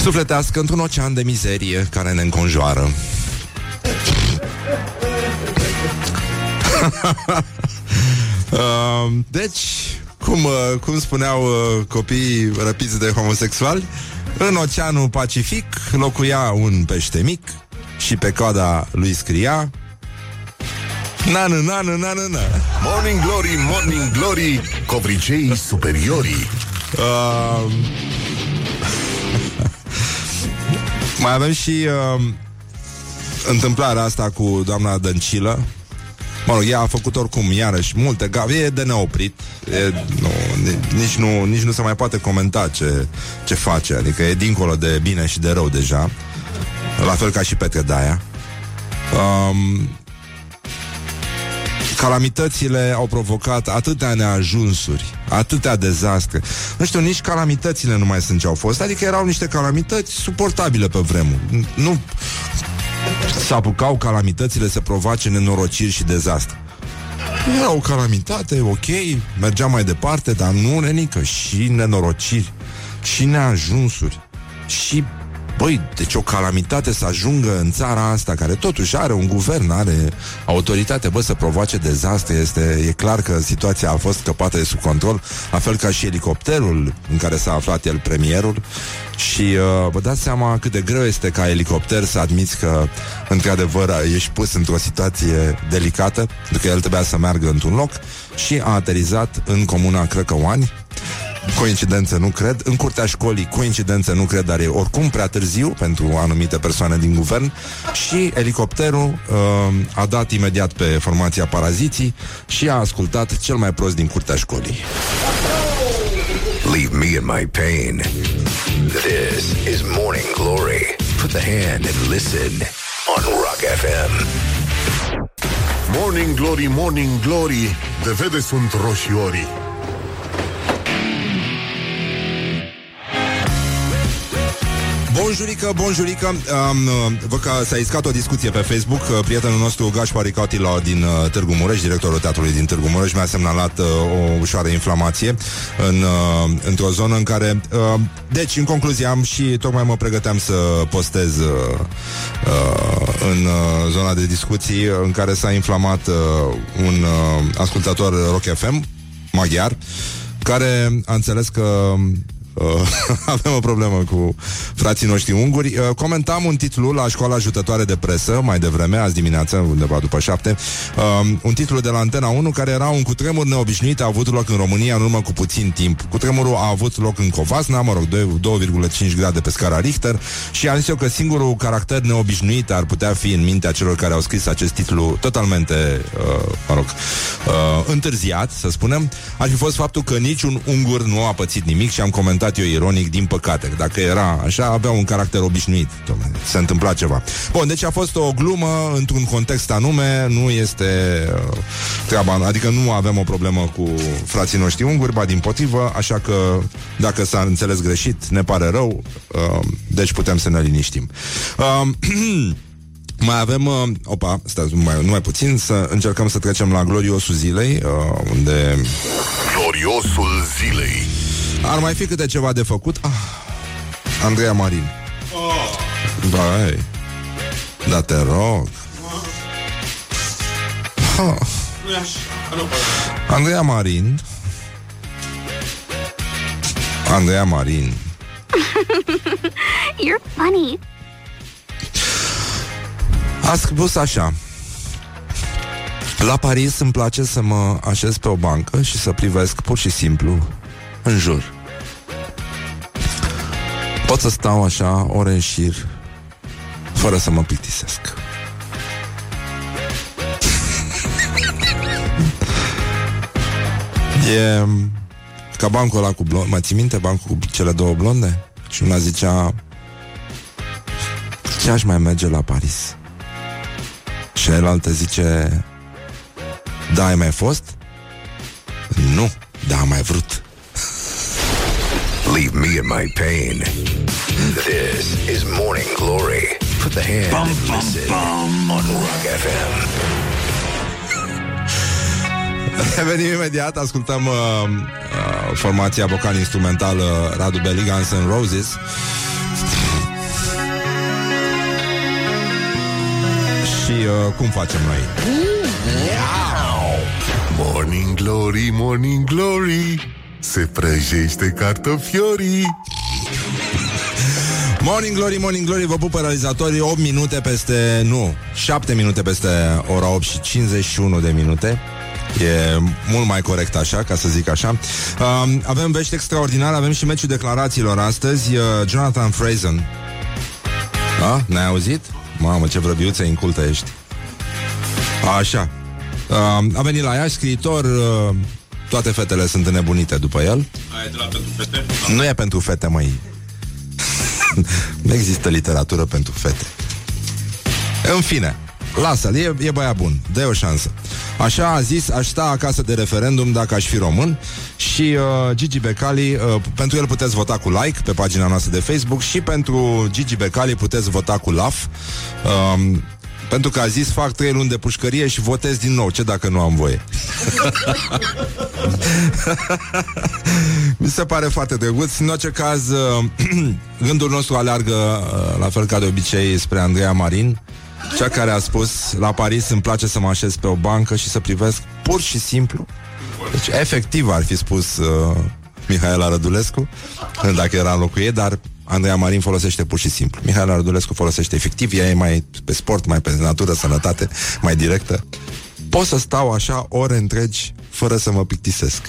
sufletească într-un ocean de mizerie care ne înconjoară. Uh, deci, cum, uh, cum spuneau uh, copiii răpiți de homosexuali, în Oceanul Pacific locuia un pește mic și pe coada lui scria Nană, nană, nană, na. Morning Glory, Morning Glory Covriceii superiorii Uh, mai avem și uh, întâmplarea asta cu doamna Dăncilă. Mă rog, ea a făcut oricum, iarăși, multe gafe, e de neoprit. E, nu, nici, nu, nici nu se mai poate comenta ce, ce face. Adică e dincolo de bine și de rău deja. La fel ca și Petre Daia. Um, calamitățile au provocat atâtea neajunsuri, atâtea dezastre. Nu știu, nici calamitățile nu mai sunt ce au fost, adică erau niște calamități suportabile pe vremuri. Nu să apucau calamitățile să provoace nenorociri și dezastre. Era o calamitate, ok, mergeam mai departe, dar nu, nenică, și nenorociri, și neajunsuri, și Băi, deci o calamitate să ajungă în țara asta, care totuși are un guvern, are autoritate, bă, să provoace dezastre, este, e clar că situația a fost scăpată de sub control, la fel ca și elicopterul în care s-a aflat el premierul. Și uh, vă dați seama cât de greu este ca elicopter să admiți că, într-adevăr, ești pus într-o situație delicată, pentru că el trebuia să meargă într-un loc și a aterizat în comuna Crăcăoani, Coincidență nu cred În curtea școlii coincidență nu cred Dar e oricum prea târziu pentru anumite persoane din guvern Și elicopterul uh, a dat imediat pe formația Paraziții Și a ascultat cel mai prost din curtea școlii Leave me in my pain. This is Morning Glory. Put the hand and listen on Rock FM. Morning Glory, Morning Glory De vede sunt roșiorii Bonjurică, bonjurică. Um, Văd că s-a iscat o discuție pe Facebook uh, Prietenul nostru Gașpar Icatila din uh, Târgu Mureș Directorul teatrului din Târgu Mureș Mi-a semnalat uh, o ușoară inflamație în, uh, Într-o zonă în care uh, Deci, în concluzie, am și Tocmai mă pregăteam să postez uh, uh, În uh, zona de discuții În care s-a inflamat uh, Un uh, ascultător Rock FM Maghiar Care a înțeles că Uh, avem o problemă cu frații noștri unguri. Uh, comentam un titlu la școala ajutătoare de presă, mai devreme, azi dimineață, undeva după șapte, uh, un titlu de la Antena 1 care era un cutremur neobișnuit a avut loc în România în urmă cu puțin timp. Cutremurul a avut loc în Covasna, mă rog, 2,5 grade pe scara Richter și am zis eu că singurul caracter neobișnuit ar putea fi în mintea celor care au scris acest titlu totalmente, uh, mă rog, uh, întârziat, să spunem, ar fi fost faptul că niciun ungur nu a pățit nimic și am comentat comentat eu ironic, din păcate. Dacă era așa, avea un caracter obișnuit. Dom'le, se întâmpla ceva. Bun, deci a fost o glumă într-un context anume, nu este uh, treaba, adică nu avem o problemă cu frații noștri unguri, ba din potrivă, așa că dacă s-a înțeles greșit, ne pare rău, uh, deci putem să ne liniștim. Uh, Mai avem, uh, opa, stați numai, numai puțin Să încercăm să trecem la gloriosul zilei uh, Unde Gloriosul zilei. Ar mai fi câte ceva de făcut? Ah, Andreea Marin. Oh. Băi Da te rog. Oh. Andreea Marin. Andreea Marin. You're funny. A spus așa. La Paris îmi place să mă așez pe o bancă Și să privesc pur și simplu În jur Pot să stau așa ore în șir Fără să mă plictisesc E ca bancul ăla cu blonde Mai ții minte bancul cu cele două blonde? Și una zicea Ce aș mai merge la Paris? Și cealaltă zice Da, ai mai fost? Nu, da, am mai vrut Leave me in my pain. This is Morning Glory. Put the hand and listen on Rock FM. Revenim imediat, ascultăm uh, uh, formația vocal instrumentală Radu Belli, Guns N' Roses. Și uh, cum facem noi? Morning Glory, Morning Glory, se prăjește cartofiorii. Morning Glory, Morning Glory, vă pupă realizatorii 8 minute peste, nu, 7 minute peste ora 8 și 51 de minute E mult mai corect așa, ca să zic așa uh, Avem vești extraordinare, avem și meciul declarațiilor astăzi uh, Jonathan Frazen Da? Ne-ai auzit? Mamă, ce vrăbiuță incultă ești Așa uh, A venit la ea, scriitor uh, Toate fetele sunt înnebunite după el. Aia de la pentru fete? Nu e pentru fete, măi. Nu există literatură pentru fete. În fine Lasă-l, e, e băiat bun dă o șansă. Așa a zis, aș sta acasă de referendum dacă aș fi român Și uh, Gigi Becali uh, Pentru el puteți vota cu like Pe pagina noastră de Facebook Și pentru Gigi Becali puteți vota cu laf. Uh, pentru că a zis fac trei luni de pușcărie și votez din nou. Ce dacă nu am voie? Mi se pare foarte drăguț. În orice caz, uh, gândul nostru aleargă, uh, la fel ca de obicei, spre Andreea Marin, cea care a spus, la Paris îmi place să mă așez pe o bancă și să privesc pur și simplu. Deci, efectiv, ar fi spus uh, Mihaela Rădulescu, dacă era în locul ei, dar Andreea Marin folosește pur și simplu. Mihaela Rădulescu folosește efectiv, ea e mai pe sport, mai pe natură, sănătate, mai directă. Pot să stau așa ore întregi fără să mă plictisesc.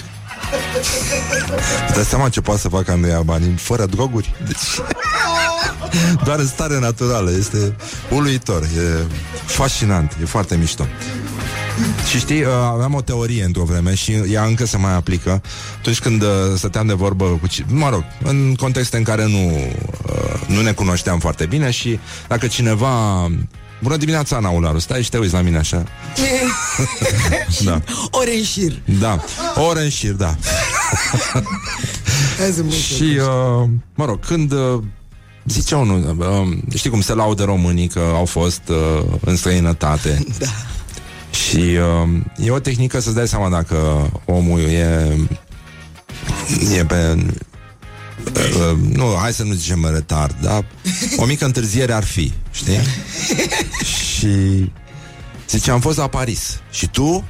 Îți dai seama ce poate să facă Andreea Marin fără droguri? Deci... Doar în stare naturală. Este uluitor. E fascinant. E foarte mișto. Și știi, uh, aveam o teorie într-o vreme și ea încă se mai aplică atunci când uh, stăteam de vorbă cu... ci- Mă rog, în contexte în care nu, uh, nu ne cunoșteam foarte bine și dacă cineva... Bună dimineața, Ana Ularu, stai și te uiți la mine așa. da, Ore în șir. da. O oră în șir, da. Azi în Și, uh, mă rog, când uh, zice unul, uh, știi cum se laudă românii că au fost uh, în străinătate. Da. Și uh, e o tehnică să-ți dai seama dacă omul e, e pe... Uh, nu, hai să nu zicem retard, dar o mică întârziere ar fi, știi? și zice, am fost la Paris. Și tu,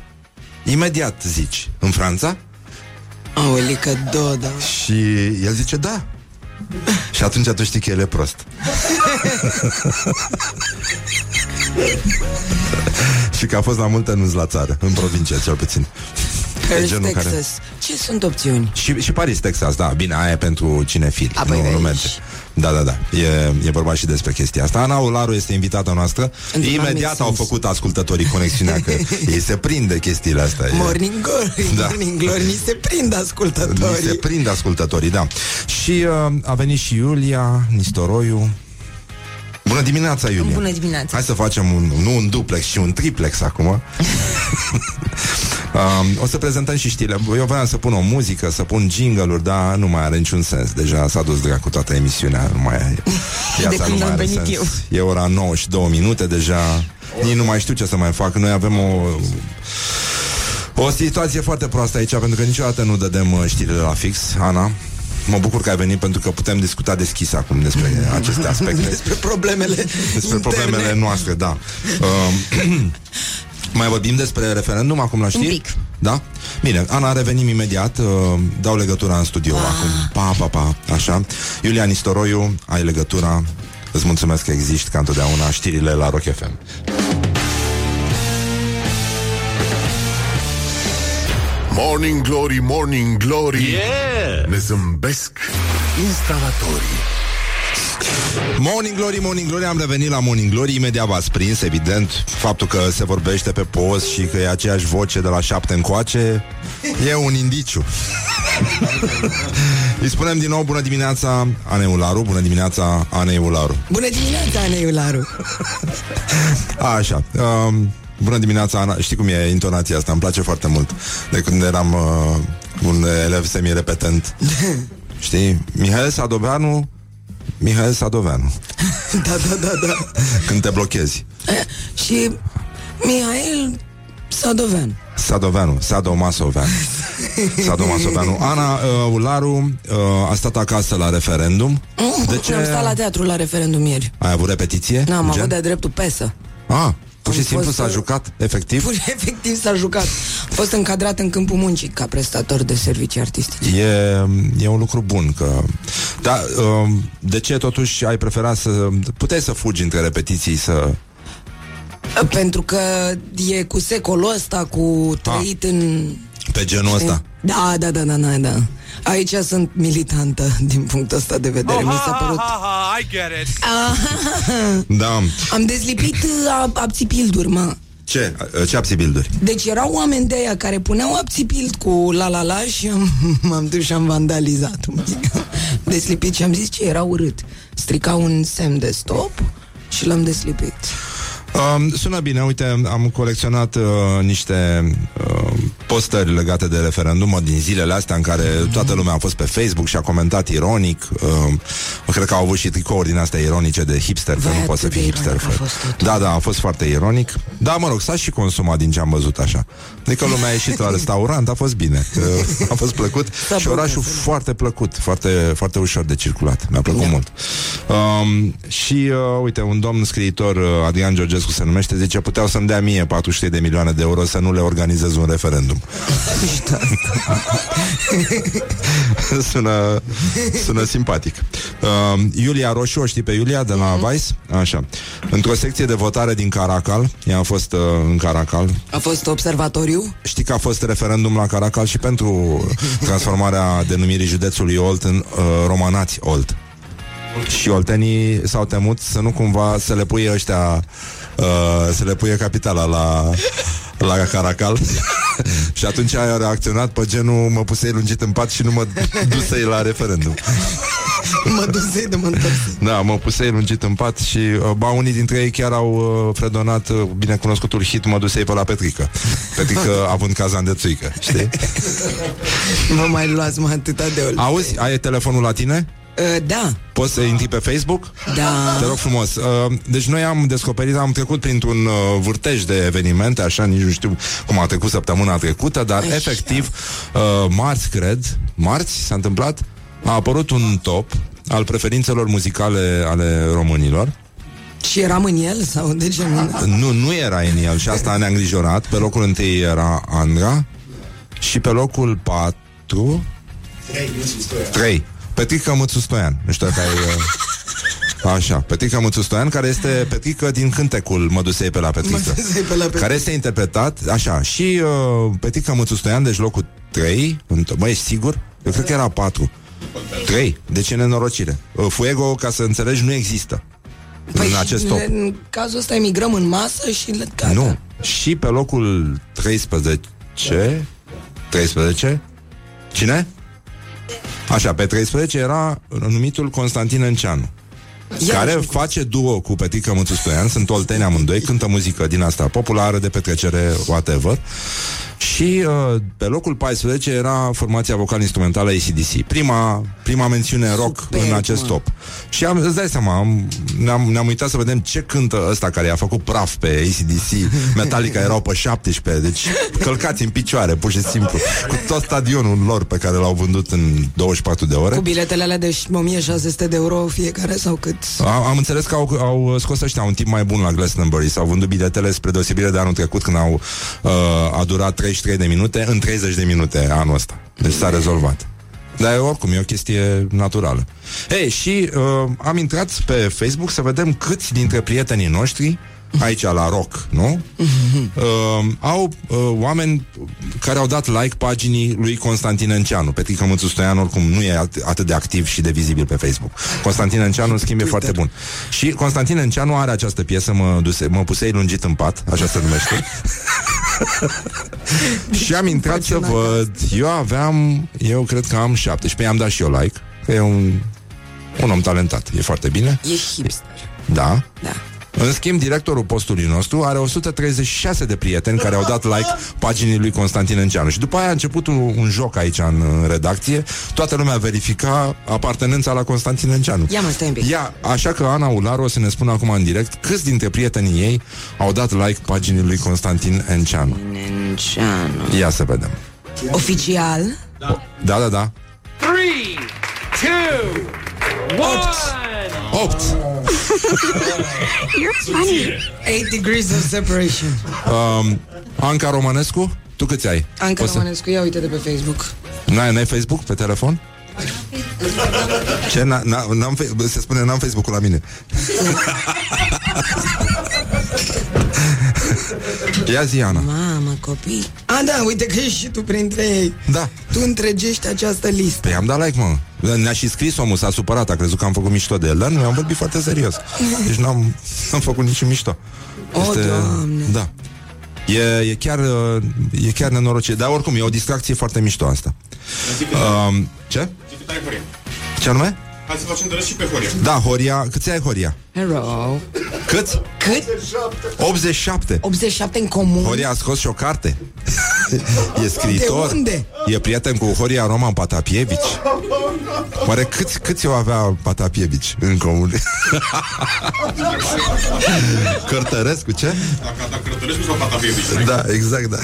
imediat zici, în Franța? Aolică Doda. Și el zice, da. Și atunci tu știi că el e prost. și că a fost la multe nu la țară, în provincie cel puțin. Paris, genul Texas. care- Ce sunt opțiuni? Și, și Paris, Texas, da, bine, aia e pentru cinefili. A, păi nu, nu vezi. merge. Da, da, da. E, e vorba și despre chestia asta. Ana Olaru este invitata noastră. Într-un Imediat anumit au sens. făcut ascultătorii conexiunea că ei se prinde chestiile astea. E- Morning Glory, Da. Morning Glory, ni se prind Ni ascultătorii. se prind ascultătorii, da. Și uh, a venit și Iulia Nistoroiu. Bună dimineața, Iulia! Bună dimineața. Hai să facem un, nu un duplex, ci un triplex acum. um, o să prezentăm și știrile. Eu vreau să pun o muzică, să pun jingle-uri, dar nu mai are niciun sens. Deja s-a dus dracu toată emisiunea. Nu mai e. Viața când nu mai am are venit sens. eu. E ora 9 și 2 minute deja. Nici nu mai știu ce să mai fac. Noi avem o o situație foarte proastă aici, pentru că niciodată nu dădem uh, știrile la fix, Ana. Mă bucur că ai venit pentru că putem discuta deschis acum despre aceste aspecte. Despre problemele Despre interne. problemele noastre, da. Uh, mai vorbim despre referendum acum la știri? Un pic. Da? Bine, Ana, revenim imediat uh, Dau legătura în studio acum Pa, pa, pa, așa Iulia Nistoroiu, ai legătura Îți mulțumesc că existi ca întotdeauna Știrile la Rock FM Morning Glory, Morning Glory yeah! Ne zâmbesc instalatorii Morning Glory, Morning Glory, am revenit la Morning Glory Imediat v-ați prins, evident Faptul că se vorbește pe post și că e aceeași voce de la șapte încoace E un indiciu Îi spunem din nou bună dimineața Anei Ularu, bună dimineața Anei Ularu Bună dimineața, Ana Iularu. Așa um, Bună dimineața, Ana Știi cum e intonația asta, îmi place foarte mult De când eram uh, un elev semi-repetent Știi? Mihail Sadoveanu Mihail Sadoveanu Da, da, da, da. Când te blochezi Și Mihail Sadovean. Sadoveanu, Sadomasoveanu Sadomasoveanu Ana uh, Ularu uh, a stat acasă la referendum De ce? Am stat la teatru la referendum ieri. Ai avut repetiție? N-am Gen? avut de dreptul pesă. Ah, pur și Am simplu fost, s-a uh, jucat, efectiv? Pur efectiv s-a jucat. A fost încadrat în câmpul muncii ca prestator de servicii artistice. E, e un lucru bun că... Da, um, de ce totuși ai preferat să... Puteai să fugi între repetiții, să... Pentru că e cu secolul ăsta, cu trăit în... Pe genul ăsta. Da, da, da, da, da, da. Aici sunt militantă din punctul ăsta de vedere. Mi s-a părut... I get it. Da. Am dezlipit uh, abțipilduri, mă. Ce? Ce absibilduri? Deci erau oameni de aia care puneau abțipild cu la la la și am, m-am dus și am vandalizat. Deslipit și am zis ce era urât. Strica un semn de stop și l-am deslipit. Um, sună bine, uite, am colecționat uh, niște uh, postări legate de referendum uh, din zilele astea în care toată lumea a fost pe Facebook și a comentat ironic. Uh, cred că au avut și tricouri din astea ironice de hipster, că Vai, nu poți să atât de fii hipster. ironic a fără- fost totul. Da, da, a fost foarte ironic. Da, mă rog, s-a și consumat din ce am văzut așa. Adică lumea a ieșit la restaurant, a fost bine. Uh, a fost plăcut S-a și orașul bucurat. foarte plăcut, foarte, foarte ușor de circulat. Mi-a plăcut mult. Um, și, uh, uite, un domn scriitor, uh, Adrian Georgescu se numește, zice, puteau să-mi dea mie 400 de milioane de euro să nu le organizez un referendum. sună, sună simpatic. Uh, Iulia Roșu, o știi pe Iulia de la Vice? Așa. Într-o secție de votare din Caracal, ea a fost uh, în Caracal, A fost observatoriu? Știi că a fost referendum la Caracal și pentru transformarea denumirii județului Olt în uh, Romanați Olt. Și oltenii s-au temut să nu cumva să le puie ăștia uh, să le puie capitala la la Caracal și atunci a reacționat pe genul mă pusei lungit în pat și nu mă dusei la referendum. Mă dusei de mă întorse. Da, mă pusei lungit în pat și uh, ba, unii dintre ei chiar au uh, fredonat uh, binecunoscutul hit Mă dusei pe la Petrică. Petrică având cazan de țuică, știi? Mă mai luați mă atâta de ol. Auzi, ai telefonul la tine? Uh, da, Poți să intri pe Facebook? da. Te rog frumos. Uh, Deci noi am descoperit, am trecut printr-un uh, vârtej de evenimente, așa, nici nu știu cum a trecut săptămâna trecută, dar Așa. efectiv, uh, marți, cred, marți s-a întâmplat, a apărut un top al preferințelor muzicale ale românilor. Și eram în el sau de ce nu? Nu, nu era în el și asta ne-a îngrijorat. Pe locul întâi era Andra și pe locul 4 3 Petrica Mățu Stoian. Nu știu dacă ai... uh, Așa, Petrica Mățu Stoian, care este Petrica din cântecul Mădusei pe la Petrica. Mădusei pe la Petrica. Care este interpretat, așa, și uh, Petrica Mățu Stoian, deci locul 3, mă, ești sigur? Eu cred că era 4. 3. Deci e nenorocire. Uh, Fuego, ca să înțelegi, nu există. Păi în acest top. În cazul ăsta emigrăm în masă și le gata. Nu. Și pe locul 13 13 Cine? Așa, pe 13 era numitul Constantin Înceanu Ia care zi. face duo cu Petrica Mățu Stoian, sunt olteni amândoi, cântă muzică din asta populară, de petrecere, whatever. Și uh, pe locul 14 era formația vocal-instrumentală ACDC. Prima, prima mențiune rock Superb, în acest mă. top. Și am, îți dai seama, am, ne-am, ne-am uitat să vedem ce cântă ăsta care a făcut praf pe ACDC. Metallica erau pe 17, deci călcați în picioare, pur și simplu. Cu tot stadionul lor pe care l-au vândut în 24 de ore. Cu biletele alea de 1600 de euro fiecare sau cât? Am, am înțeles că au, au scos ăștia un tip mai bun la Glastonbury S-au vândut biletele spre deosebire de anul trecut Când au uh, a durat 33 de minute În 30 de minute anul ăsta. Deci s-a rezolvat. Dar oricum e o chestie naturală. Ei, și uh, am intrat pe Facebook Să vedem câți dintre prietenii noștri Aici la rock, nu? uh, au uh, oameni care au dat like paginii lui Constantin Enceanu Petrica Mățu Stoian oricum nu e at- atât de activ și de vizibil pe Facebook. Constantin Enceanu în schimb e foarte bun. Și Constantin Enceanu are această piesă Mă, duse, mă pusei lungit în pat Așa se numește. Și am intrat să văd. Eu aveam, eu cred că am 17 I-am dat și eu like Că e un, un om talentat. E foarte bine. E hipster. Da? Da. În schimb, directorul postului nostru are 136 de prieteni care au dat like paginii lui Constantin Înceanu. Și după aia a început un, un joc aici în, în redacție. Toată lumea verifica apartenența la Constantin Înceanu. Ia mă, stai un pic. Ia, așa că Ana Ularu o să ne spună acum în direct câți dintre prietenii ei au dat like paginii lui Constantin Enceanu. Nenceanu. Ia să vedem. Oficial, Da, da, da. Three, two, one. 8. 8 degrees of separation. Um, Anca Romanescu, tu câți ai? Anca O să- Romanescu, ia uite de pe Facebook. N-ai, n-ai Facebook pe telefon? Ce? N- n- n-am fe- se spune n-am Facebook-ul la mine. Ia zi, Ana. Mamă, copii. A, da, uite că ești și tu printre ei. Da. Tu întregești această listă. Păi am dat like, mă. Ne-a și scris omul, s-a supărat, a crezut că am făcut mișto de el, dar nu, am vorbit foarte serios. Deci n-am, n-am făcut niciun mișto. O, Doamne. Da. E, e, chiar, uh, e chiar nenorocire, dar oricum e o distracție foarte mișto asta. Um, ce? Ce anume? Hai să facem de râs și pe Horia. Da, Horia, câți ai Horia? Hello. Câți? Cât? 87 87 în comun. Horia a scos și o carte E scriitor De unde? E prieten cu Horia Roman Patapievici Oare câți, câți o avea Patapievici în comun? Cărtărescu, ce? Dacă a dat Cărătărescu sau Patapievici? Da, exact, da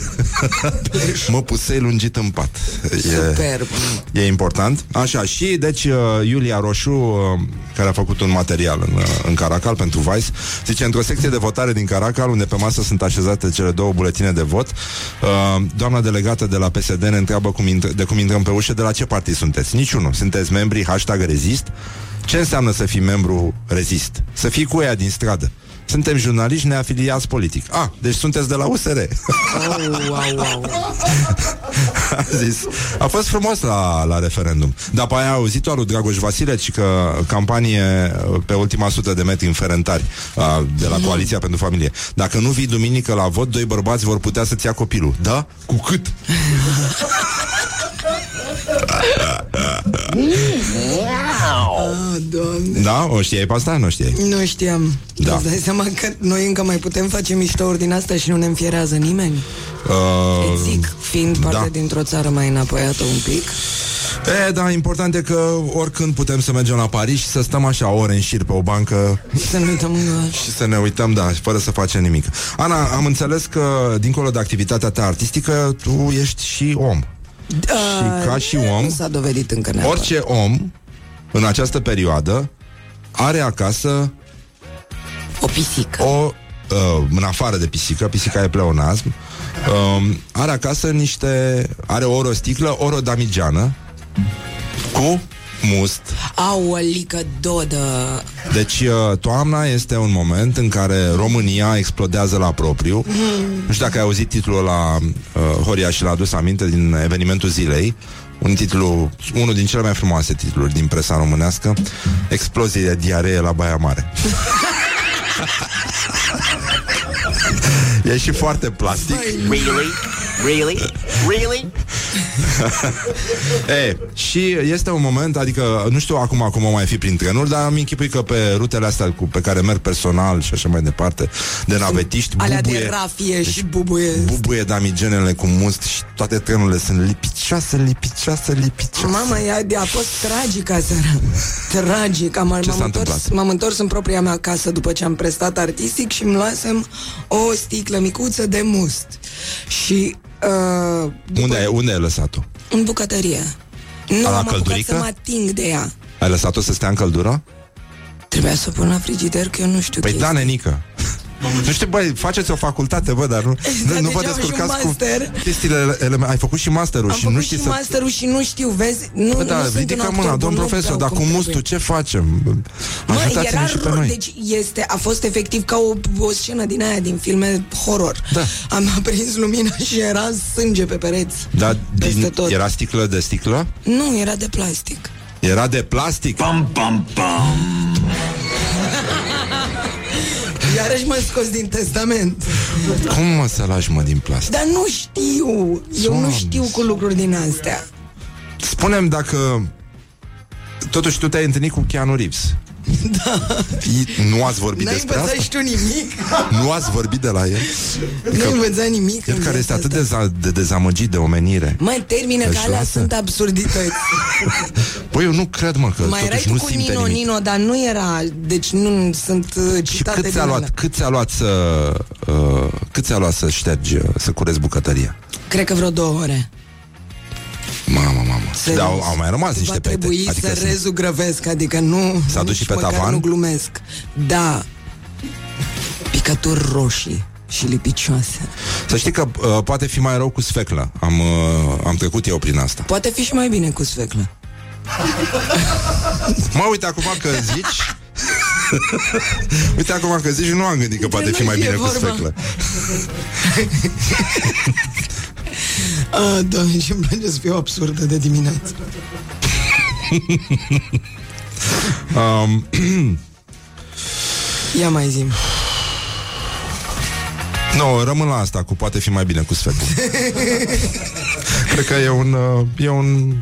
Mă pusei lungit în pat e, Superb. e important Așa, și deci uh, Iulia Roșu uh, Care a făcut un material în, uh, în Caracal pentru Vice Zice, într-o secție de votare din Caracal Unde pe masă sunt așezate cele două buletine de vot uh, Doamna delegată de la PSD ne întreabă cum intră, de cum intrăm pe ușă De la ce partid sunteți? Niciunul, sunteți membri hashtag rezist Ce înseamnă să fii membru rezist? Să fii cu ea din stradă suntem jurnaliști neafiliați politic. Ah, deci sunteți de la USR. Oh, wow, wow. a zis. A fost frumos la, la referendum. Dar pe aia a auzit-o lui Dragoș Vasileț și că campanie uh, pe ultima sută de metri în Ferentari uh, de la Coaliția pentru Familie. Dacă nu vii duminică la vot, doi bărbați vor putea să-ți ia copilul. Da? Cu cât? Ah, doamne. Da? O știai pe asta? Nu știai. Nu știam. Da. Îți dai seama că noi încă mai putem face miștouri din asta și nu ne înfierează nimeni? Uh, Îți zic, fiind parte da. dintr-o țară mai înapoiată un pic, E, da, important e că oricând putem să mergem la Paris și să stăm așa ore în șir pe o bancă Să nu uităm că... și să ne uităm, da, fără să facem nimic. Ana, am înțeles că, dincolo de activitatea ta artistică, tu ești și om. Și ca și om, Nu s-a dovedit încă neapărat. Orice om, în această perioadă, are acasă O pisică. o, uh, în afară de pisică, pisica e pleonasm, um, are acasă niște, are ori o sticlă, ori o damigeană, cu must. Aolică dodă. Deci uh, toamna este un moment în care România explodează la propriu. Nu știu dacă ai auzit titlul la uh, Horia și l-a adus aminte din evenimentul zilei. Un titlu, unul din cele mai frumoase titluri din presa românească Explozie de diaree la Baia Mare E și foarte plastic Really? Really? Really? E, și este un moment, adică nu știu acum cum o mai fi prin trenuri, dar am închipui că pe rutele astea cu, pe care merg personal și așa mai departe, de navetiști, Alea bubuie, de rafie deci și bubuie. bubuie damigenele cu must și toate trenurile sunt lipicioase, lipicioase, lipicioase. Mama, ea a fost tragic aseară. Tragic. Am, m-am, s-a întors, întâmplat? m-am întors în propria mea casă după ce am prestat artistic și îmi luasem o sticlă micuță de must. Și uh, după, Unde ai, unde ai lăsat-o? în bucătărie. Nu la am apucat căldurică? să mă ating de ea. Ai lăsat-o să stea în căldură? Trebuia să o pun la frigider, că eu nu știu Păi chestii. da, nenică. Nu știu, băi, faceți o facultate, bă, dar nu, Da, nu deci vă am și un descurcați cu master. chestiile ele, Ai făcut și masterul Am și făcut nu și știi să... masterul și nu știu, vezi? Nu, Bă, da, nu sunt un ridică actor mâna, bun, domn nu profesor, vreau dar cum cu mustul trebuie. ce facem? Mă, Ajutați-ne era și pe ro- noi. Deci este, a fost efectiv ca o, o scenă din aia, din filme horror. Da. Am aprins lumina și era sânge pe pereți. Da, Peste din, tot. era sticlă de sticlă? Nu, era de plastic. Era de plastic? Bum, bum, bum. Iarăși mă scos din testament. Cum mă să lași, mă, din plastic? Dar nu știu. Eu nu Doamne. știu cu lucruri din astea. Spunem dacă... Totuși tu te-ai întâlnit cu Keanu Reeves. Da. Nu ați vorbit N-ai despre învățat asta? și tu nimic? Nu ați vorbit de la el? Nu ai învățat nimic? El în care este viața atât de, asta? za- de dezamăgit de omenire. Mai termină Deci că alea lasă. sunt absurdități. Păi eu nu cred, mă, că Mai erai totuși tu nu cu simte Nino, nimic. Nino, dar nu era... Deci nu sunt uh, Și citate cât din ți-a luat, alea. cât ți-a luat să uh, cât ți-a luat să ștergi, uh, să curezi bucătăria? Cred că vreo două ore. Mamă, mamă. Serios. Dar au, au mai rămas niște Va trebui pete. adică să sunt- rezugrăvesc, adică nu... S-a dus nici și pe măcar tavan? nu glumesc. Da. Picături roșii și lipicioase. Să știi că uh, poate fi mai rău cu sfeclă. Am, uh, am trecut eu prin asta. Poate fi și mai bine cu sfeclă. Mă, uite acum că zici... uite acum că zici, nu am gândit că poate nu fi mai fie bine cu vorba. sfeclă. A, da, și îmi place să fiu absurdă de dimineață. Um, Ia mai zi nu, rămân la asta cu poate fi mai bine cu sfeclă. Cred că e un... Uh, e un...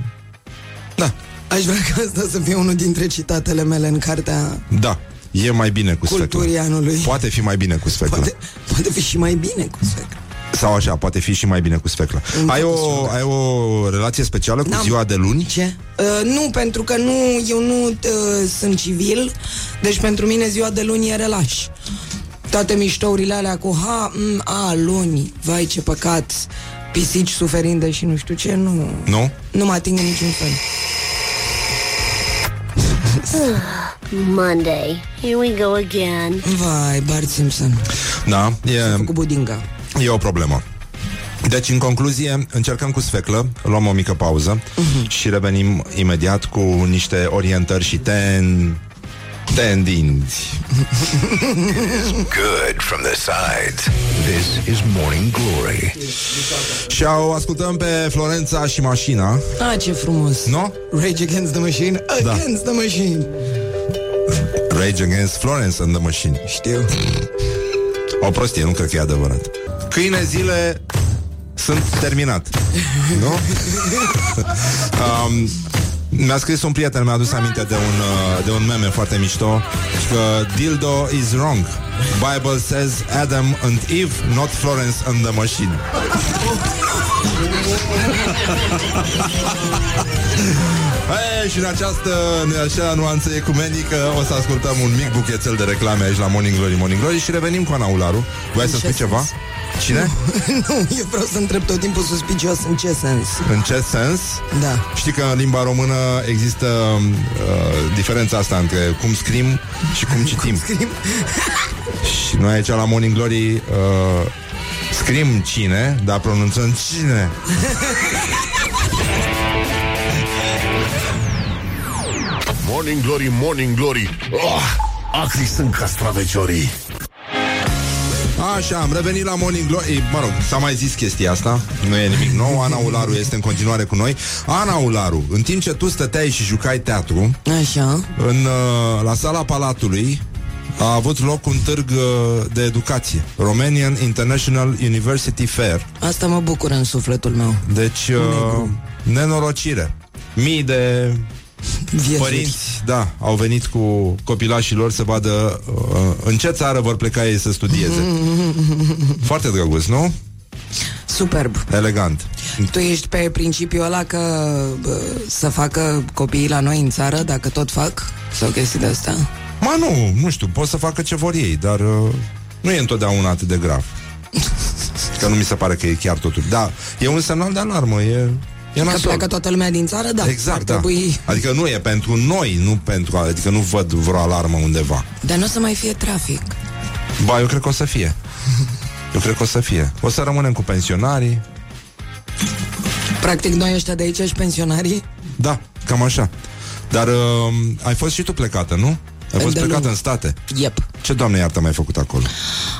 Da, Aș vrea ca asta să fie unul dintre citatele mele în cartea da. E mai bine cu sfeclă. culturii anului. Poate fi mai bine cu sfeclă. Poate, poate fi și mai bine cu sfeclă. Sau așa, poate fi și mai bine cu sfeclă. Încă Ai cu o, sfeclă. ai o relație specială cu N-am. ziua de luni? Ce? Uh, nu, pentru că nu, eu nu uh, sunt civil, deci pentru mine ziua de luni e relaș. Toate miștourile alea cu ha, m, a, luni, vai ce păcat, pisici suferinde și nu știu ce, nu, Nu? nu mă ating în niciun fel. Monday. Here we go again. Vai, Bart Simpson, Da, e, cu budinga. E o problemă. Deci, în concluzie, încercăm cu sfeclă, luăm o mică pauză Mhm. și revenim imediat cu niște orientări și ten... tendinți. Good from the sides. This is Morning Glory. Și o ascultăm pe Florența și Mașina, Ah, ce frumos. nu? Rage Against the Machine, Da. Against the Machine. Rage Against Florence and the Machine. Știu. O prostie, nu cred că e adevărat. Câine zile sunt terminat. Nu? um, mi-a scris un prieten, mi-a adus aminte de un, uh, de un meme foarte mișto că dildo is wrong. Bible says Adam and Eve, not Florence and the Machine. Ei, și în această așa nuanță ecumenică o să ascultăm un mic buchețel de reclame aici la Morning Glory, Morning Glory și revenim cu Ana Ularu. Voi să ce spui ceva? sens? Cine? nu, eu vreau să întreb tot timpul suspicios în ce sens. În ce sens? Da. Știi că în limba română există uh, diferența asta între cum scrim și cum citim. Scrim. și noi aici la Morning Glory uh, scrim cine, dar pronunțăm cine. Morning Glory, Morning Glory oh, Acri sunt castraveciorii Așa, am revenit la Morning Glory. Mă rog, s-a mai zis chestia asta. Nu e nimic nou, Ana Ularu este în continuare cu noi. Ana Ularu, în timp ce tu stăteai și jucai teatru Așa. în, uh, La sala Palatului a avut loc un târg uh, de educație. Romanian International University Fair. Asta mă bucură în sufletul meu. Deci, uh, nenorocire. Mii de Viezuri. părinți, da, au venit cu copilașii lor să vadă uh, în ce țară vor pleca ei să studieze. Foarte drăguț, nu? Superb. Elegant. Tu ești pe principiul ăla că bă, să facă copiii la noi în țară, dacă tot fac? Sau chestii de astea? Ma nu, nu știu, pot să facă ce vor ei, dar uh, nu e întotdeauna atât de grav. Că nu mi se pare că e chiar totul. Da, e un semnal de alarmă, e, e Că nasol. pleacă toată lumea din țară? Da. Exact, Ar da. trebui... Adică nu e pentru noi, nu pentru, adică nu văd vreo alarmă undeva. Dar nu o să mai fie trafic. Ba, eu cred că o să fie. Eu cred că o să fie. O să rămânem cu pensionarii. Practic, noi ăștia de aici și pensionarii Da, cam așa. Dar uh, ai fost și tu plecată, nu? Ai fost De plecată lung. în state. Yep. Ce doamne iartă mai ai făcut acolo?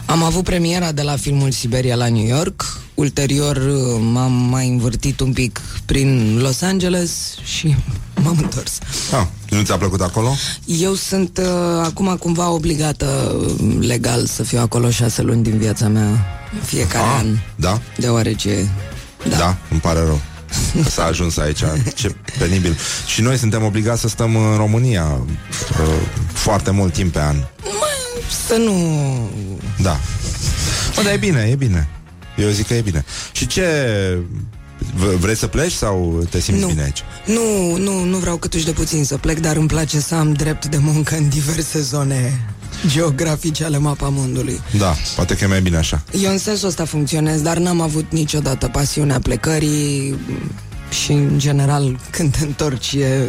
Am avut premiera de la filmul Siberia la New York. Ulterior uh, m-am mai învârtit un pic prin Los Angeles și m-am întors. Ah, nu ți-a plăcut acolo? Eu sunt uh, acum cumva obligată uh, legal să fiu acolo șase luni din viața mea fiecare Ah, an, da? deoarece Da. da, îmi pare rău. Că s-a ajuns aici, ce penibil. Și noi suntem obligați să stăm în România uh, foarte mult timp pe an. să nu... Da. Bă, dar e bine, e bine. Eu zic că e bine. Și ce... v- Vreți să pleci sau te simți Nu. bine aici? Nu, nu, nu vreau câtuși de puțin să plec, dar îmi place să am drept de muncă în diverse zone geografice ale mapamondului. Da, poate că e mai bine așa. Eu în sensul ăsta funcționez, dar n-am avut niciodată pasiunea plecării și, în general, când te întorci e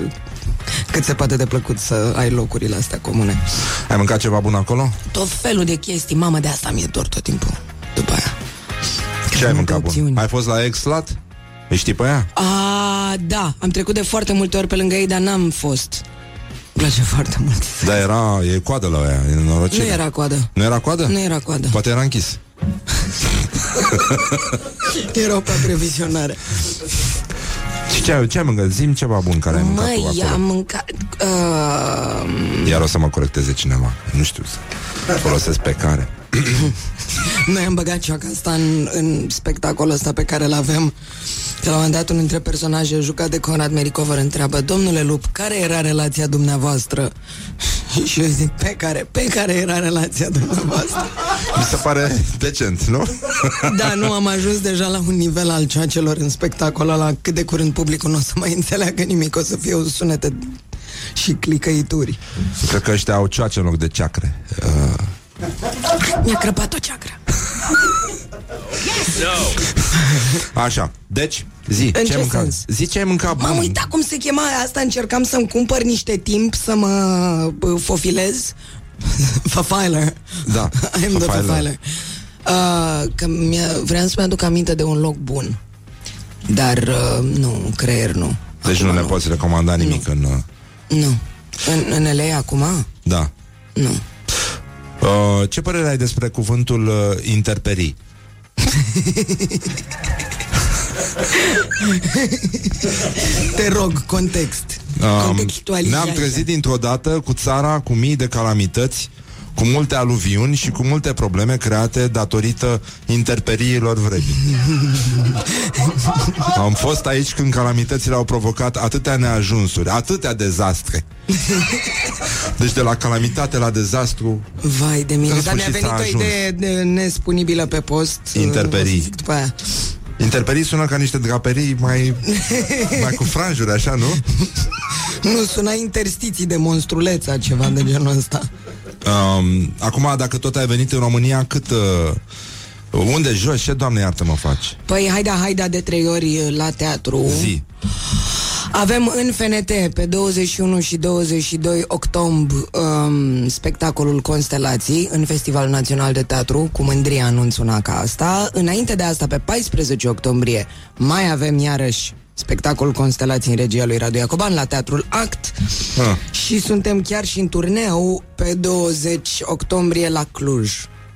cât se poate de plăcut să ai locurile astea comune. Ai mâncat ceva bun acolo? Tot felul de chestii, mamă, de asta mi-e dor tot timpul. După aia. Ce ai multe mâncat bun? opțiuni. Ai fost la Exlat? Îi știi pe ea? A, da, am trecut de foarte multe ori pe lângă ei, dar n-am fost. Îmi place foarte mult. Da, era, e coadă la ea, e norocire. Nu era coadă. Nu era coadă? Nu era coadă. Poate era închis. Erau pe previzionare. Și ce, ai- ce ai mâncat? Zim ceva bun care ai mâncat tu Măi, acolo. am mâncat... Uh, Iar o să mă corecteze cineva. Nu știu să folosesc pe care. Noi am băgat cioaca asta în, în spectacolul ăsta pe care îl avem. Că la un moment dat unul dintre personaje jucat de Conrad Mericover întreabă Domnule Lup, care era relația dumneavoastră? Și eu zic, pe care? Pe care era relația dumneavoastră? Mi se pare decent, nu? Da, nu am ajuns deja la un nivel al cioacelor în spectacolul ăla Cât de curând publicul nu o să mai înțeleagă nimic O să fie o sunete și clicăituri Cred că ăștia au cioace în loc de ceacre. Uh, Mi-a crăpat o ceacră așa, deci, zi, În ce ce ai mâncat? sens? Zi ce ai mâncat bun. M-am uitat cum se chema asta, încercam să-mi cumpăr niște timp să mă bă, fofilez. Fafiler. Da, I'm the fafiler. fafiler. Uh, că mi-a, vreau să-mi aduc aminte de un loc bun. Dar uh, nu, creier nu. Deci Acum nu ne poți recomanda nimic în... uh, Nu. În, în LA acum? Da. Nu. Uh, ce părere ai despre cuvântul uh, interperi? Te rog, context. Um, Contextualizează. ne-am trezit dintr-o dată cu țara cu mii de calamități, cu multe aluviuni și cu multe probleme create datorită interperiilor vremii. Am fost aici când calamitățile au provocat atâtea neajunsuri, atâtea dezastre. Deci de la calamitate la dezastru, Vai de mine, În dar mi-a sfârșit venit s-a o ajuns. idee de nespunibilă pe post. Interperii. O să zic După aia. Interperii sună ca niște draperii mai, mai cu franjuri, așa, nu? Nu suna interstiții de monstruleța, ceva de genul ăsta. Um, acum, dacă tot ai venit în România, cât... Uh, unde joci? Ce, doamne, iartă mă faci? Păi, haida, haida de trei ori la teatru. Zi. Avem în FNT pe 21 și 22 octombrie um, spectacolul Constelații în Festivalul Național de Teatru, cu mândrie anunț una ca asta. Înainte de asta, pe 14 octombrie, mai avem iarăși spectacolul Constelații în regia lui Radu Iacoban la Teatrul Act Ah. și suntem chiar și în turneu pe 20 octombrie la Cluj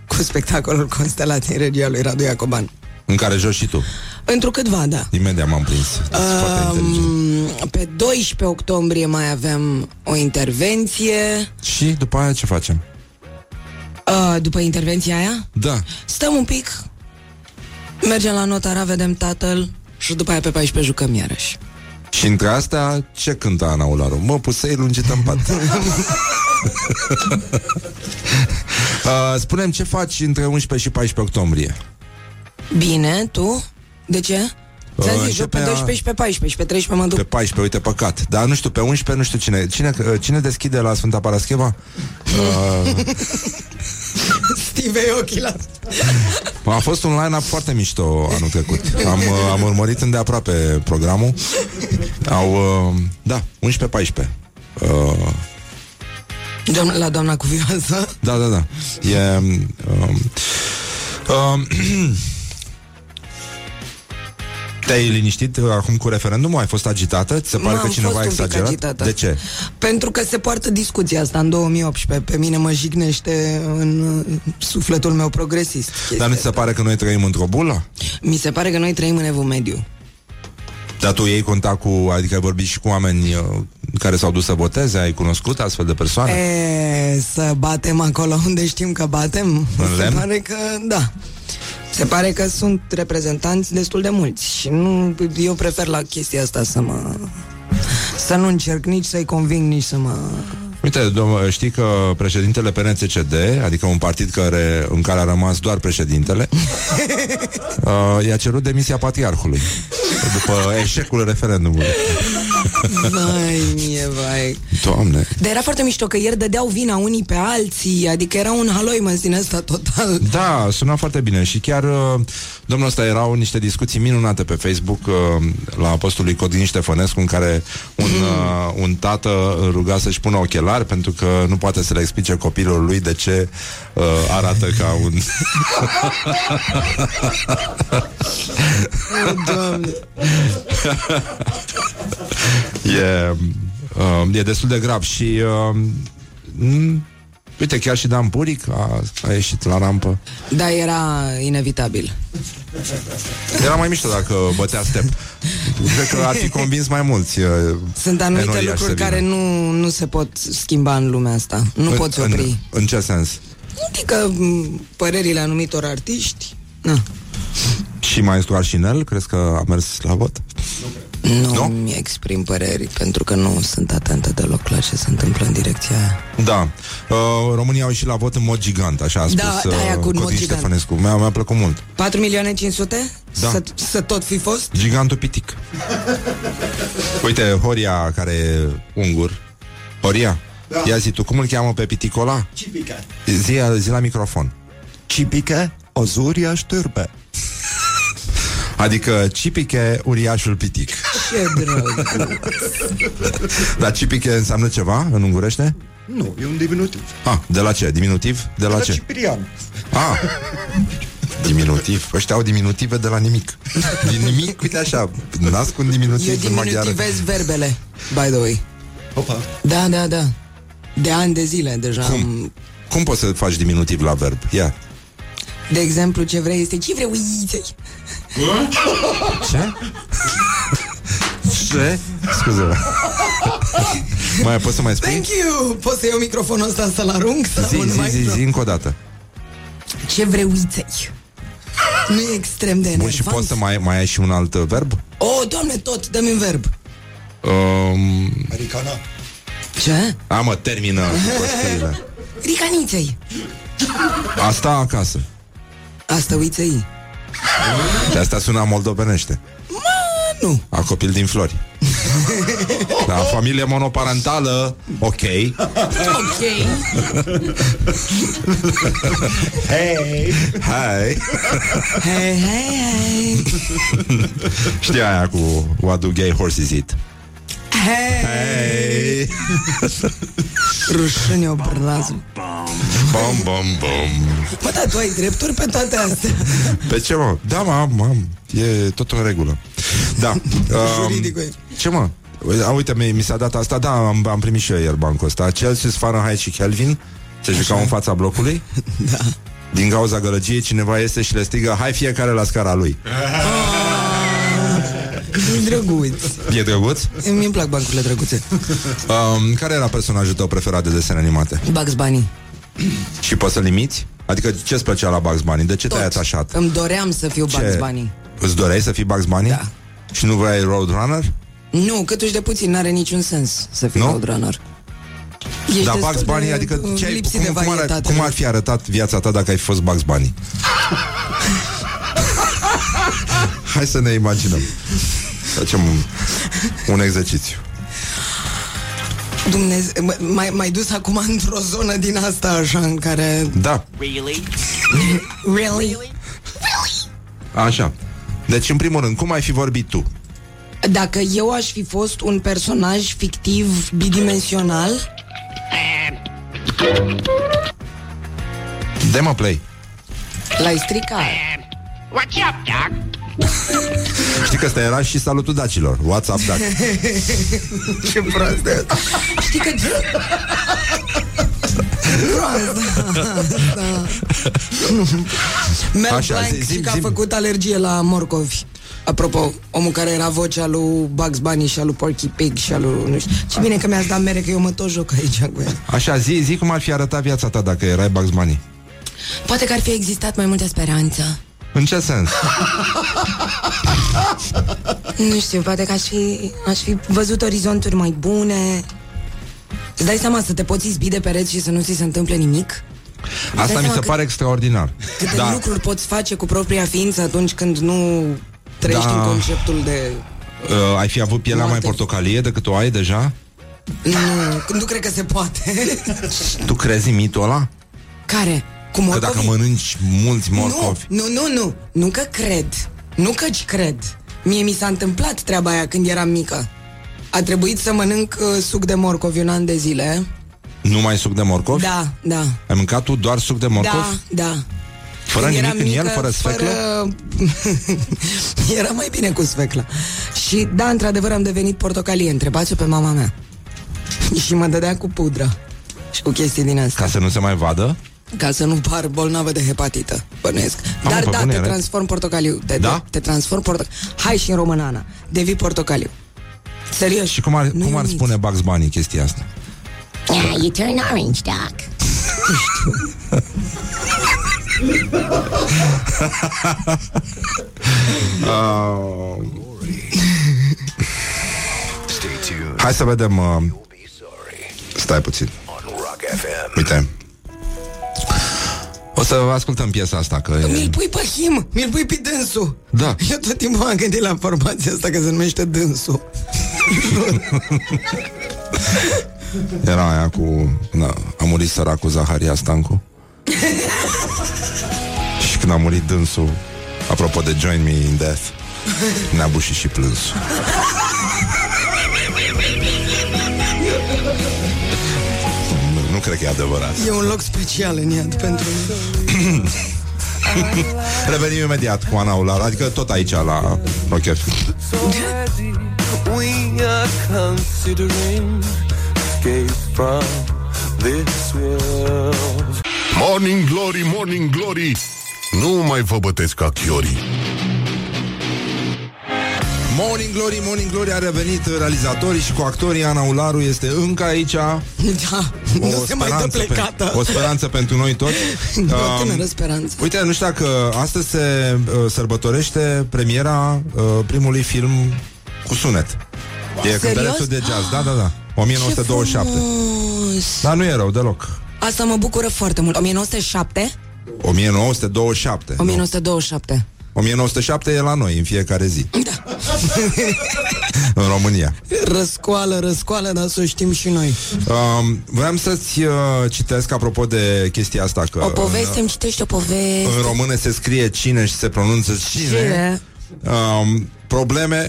cu spectacolul Constelații în regia lui Radu Iacoban. În care joci și tu. Întrucâtva, da. Imediat m-am prins. Ești foarte inteligent. Um, pe 12 octombrie mai avem o intervenție. Și după aia ce facem? Uh, după intervenția aia, Da. stăm un pic, mergem la notara, vedem tatăl și după aia pe 14 jucăm iarăși. Și între astea, ce cântă Ana Ularu? Mă, pusei lungită în pat. uh, spunem ce faci între 11 și 14 octombrie. Bine, tu? De ce? Ți-am Uh, zis, joc pe începea- 12 și pe 14 și pe 13 mă duc. Pe 14, uite, păcat. Dar nu știu, pe 11 nu știu cine. Cine, uh, cine deschide la Sfânta Parascheva? Uh, Steve ochii la... a fost un line-up foarte mișto anul trecut. Am, uh, am urmărit îndeaproape programul. Au, uh, da, 11-14. Uh, Doamna, la doamna cuvioasă. Da, da, da. E... Um, um, te-ai liniștit uh, acum cu referendumul? Ai fost agitată? Ți se pare Nu, că am cineva a fost un pic exagerat? agitată. De ce? Pentru că se poartă discuția asta în 2018. Pe mine mă jignește în uh, sufletul meu progresist. chestia Dar nu ți se asta. pare că noi trăim într-o bulă? Mi se pare că noi trăim în evul mediu. Dar tu iei contact cu, adică ai vorbit și cu oameni uh, care s-au dus să voteze? Ai cunoscut astfel de persoane? E, să batem acolo unde știm că batem. În Se lemn? pare că, da. Se pare că sunt reprezentanți destul de mulți și nu, eu prefer la chestia asta să mă... Să nu încerc nici să-i conving, nici să mă... Uite, domn, știi că președintele PNCCD, adică un partid care, în care a rămas doar președintele, uh, i-a cerut demisia patriarhului după eșecul referendumului. Vai mie, vai. Doamne! Dar era foarte mișto că ieri dădeau vina unii pe alții, adică era un haloi din ăsta total. Da, suna foarte bine și chiar uh, domnul ăsta erau niște discuții minunate pe Facebook uh, la postul lui Codin Ștefănescu în care un, uh, un tată îl ruga să-și pună ochelari pentru că nu poate să le explice copilul lui de ce uh, arată ca un... Doamne. e, uh, e destul de grav și uh, m- uite, chiar și Dan Puric a, a ieșit la rampă. Da, era inevitabil. Era mai mișto dacă bătea step. Cred că ar fi convins mai mulți. uh, Sunt anumite enoriași lucruri să vină. care nu, nu se pot schimba în lumea asta. Nu În- poți opri. În, în ce sens? Adică m, părerile anumitor artiști Na. Și maestru Arșinel, crezi că a mers la vot? Nu, Nu? mi exprim păreri Pentru că nu sunt atentă deloc La ce se întâmplă în direcția aia Da. Uh, România au ieșit la vot în mod gigant, așa a spus Da, da, aia uh, cu în mod Codin gigant. Ștefănescu. Mi-a, mi-a plăcut mult. 4 milioane 500? Da. Să, să tot fi fost? Gigantul pitic. Uite, Horia, care e ungur. Horia? Da. Ia zi tu, cum îl cheamă pe piticola? Cipica. Zi, zi la microfon. Cipica, o zuria ștârbe. Adică Cipiche, uriașul pitic. Ce drăguț Dar Cipiche înseamnă ceva în ungurește? Nu, e un diminutiv. Ah, de la ce? Diminutiv? De la La ce? Ciprian. Ah, diminutiv. Ăștia au diminutive de la nimic. Din nimic, uite așa, nasc un Eu diminutiv în maghiară. diminutivez verbele By the way Opa. Da, da, da De ani de zile deja Cum? am... Cum poți să faci diminutiv la verb? Ia. De exemplu, ce vrei este Ce vrei uite Ce? Ce? Scuze. mai poți să mai spui? Thank you Poți să iau microfonul ăsta să-l arunc? Sau Zi, nu zi, mai zi, zi încă o dată. Ce vrei uite Nu e extrem de Bun, enervant și poți să mai, mai ai și un alt uh, verb? Oh, doamne, tot, dă-mi un verb Um, Americana. Ce? a, mă, termină cu prostiile. Ricaniței Asta acasă. Asta uiței De asta sună moldovenește. Nu. A copil din flori. Da, familie monoparentală, ok. Ok. Hey! Hai! Hei, hei, hei. Știi aia cu What do gay horses eat? Hei. Hey! Rușine obrazul. Bom, bom, bom. Bă, dar tu ai drepturi pe toate astea. Pe ce, mă? Da, mă, am, am. E tot în regulă. Da. Um, Juridicul e. ce, mă? A, uite, mi, mi s-a dat asta, da, am, am primit și eu ieri bancul ăsta. Celsius, Fahrenheit și Kelvin se jucau în fața blocului. Da. Din cauza gălăgiei, cineva este și le strigă Hai fiecare la scara lui E drăguț. E drăguț? Mie îmi plac bancurile drăguțe. Um, care era personajul tău preferat de desene animate? Bugs Bunny. Și poți să limiți? Adică ce-ți plăcea la Bugs Bunny? De ce te-ai atașat? Îmi doream să fiu Bugs Ce? Bunny. Îți doreai să fii Bugs Bunny? Da. Și nu vrei Roadrunner? Nu, câtuși de puțin, n-are niciun sens să fii Nu? Roadrunner. Ești Dar destul Bugs Bunny, de, adică uh, ce ai, lipsit de cum, cum, ar, varietate. cum ar fi arătat viața ta dacă ai fi fost Bugs Bunny? Hai să ne imaginăm. Facem un, un exercițiu. Dumnezeu, m- mai, mai dus acum într-o zonă din asta așa în care... Da, Really? Really? așa. Deci, în primul rând, cum ai fi vorbit tu? Dacă eu aș fi fost un personaj fictiv bidimensional, Dă-mă play. l-ai stricat. What's up, Doc? Știi că ăsta era și salutul dacilor. WhatsApp dac. Ce prost de Știi că... Mel Așa, Blanc zi- zi- și că a zi- făcut alergie la morcovi. Apropo, omul care era vocea lui Bugs Bunny și a lui Porky Pig și a lui... Nu știu. Ce bine că mi-ați dat mere, că eu mă tot joc aici cu el. Așa, zi, zi cum ar fi arătat viața ta dacă erai Bugs Bunny. Poate că ar fi existat mai multă speranță. În ce sens? Nu știu, poate că aș fi, aș fi văzut orizonturi mai bune. Îți dai seama să te poți izbi de pereți și să nu ți se întâmple nimic? Îți dai Asta mi seama se cât- pare extraordinar. Câte Da. lucruri poți face cu propria ființă atunci când nu trăiești Da. în conceptul de... Uh, ai fi avut pielea mai Moarte. portocalie decât o ai deja? Nu, nu cred că se poate. Tu crezi în mitul ăla? Care? Cu Că morcovi? dacă mănânci mulți morcovi Nu, nu, nu, nu. Nu că cred. Nu căci cred. Mie mi s-a întâmplat treaba aia când eram mică. A trebuit să mănânc uh, suc de morcovi un an de zile. Nu mai suc de morcovi? Da, da. Ai mâncat tu doar suc de morcovi? Da, da. Fără Când nimic eram în el, fără sfeclă? Era mai bine cu sfeclă. Și da, într-adevăr am devenit portocalie. Întrebați-o pe mama mea. și mă dădea cu pudră. Și cu chestii din astea. Ca să nu se mai vadă? Ca să nu par bolnavă de hepatită, bănuiesc. Mamă, Dar pe da, bune, te are? transform portocaliu. Te, Da? te, te transform portocaliu. Hai și în română, Ana. Devii portocaliu. Serios. Și cum ar, Nu cum e ar mic. spune Bugs Bunny chestia asta? Yeah, you turn orange, Doc. Stay tuned. Hai să vedem uh, You'll be sorry Stai puțin on Rock FM. Uite O să ascultăm piesa asta că Mi-l e... pui pe him, mi-l pui pe dânsul. Da. Eu tot timpul am gândit la formația asta că se numește dânsul. Era aia cu... Na, a murit săracul Zaharia Stancu Și când a murit dânsul Apropo de Join Me in Death Ne-a bușit și plânsul cred că e adevărat E un loc special în iad pentru Revenim imediat cu Ana Ular Adică tot aici la Rock FM. already we are considering escape from this world. Morning Glory, Morning Glory Nu mai vă bătesc ca chiorii Morning Glory, Morning Glory a revenit realizatorii și cu actorii Ana Ularu este încă aici Da, o nu se mai dă speranță plecată. Pe, o speranță pentru noi toți O Um, tânără speranță. Uite, nu știu dacă astăzi se uh, sărbătorește premiera uh, primului film cu sunet. E cântărețul de jazz, da, da, da. 1927. Ce frumos. Da, nu e rău deloc. Asta mă bucură foarte mult. 1907? 1927. nu? 1927. 1907 e la noi în fiecare zi. Da. în România. Răscoală, răscoală, dar să o știm și noi. Um, vreau să-ți uh, citesc apropo de chestia asta că O poveste, în, îmi citești o poveste. în română se scrie cine și se pronunță cine. Ce? Um, probleme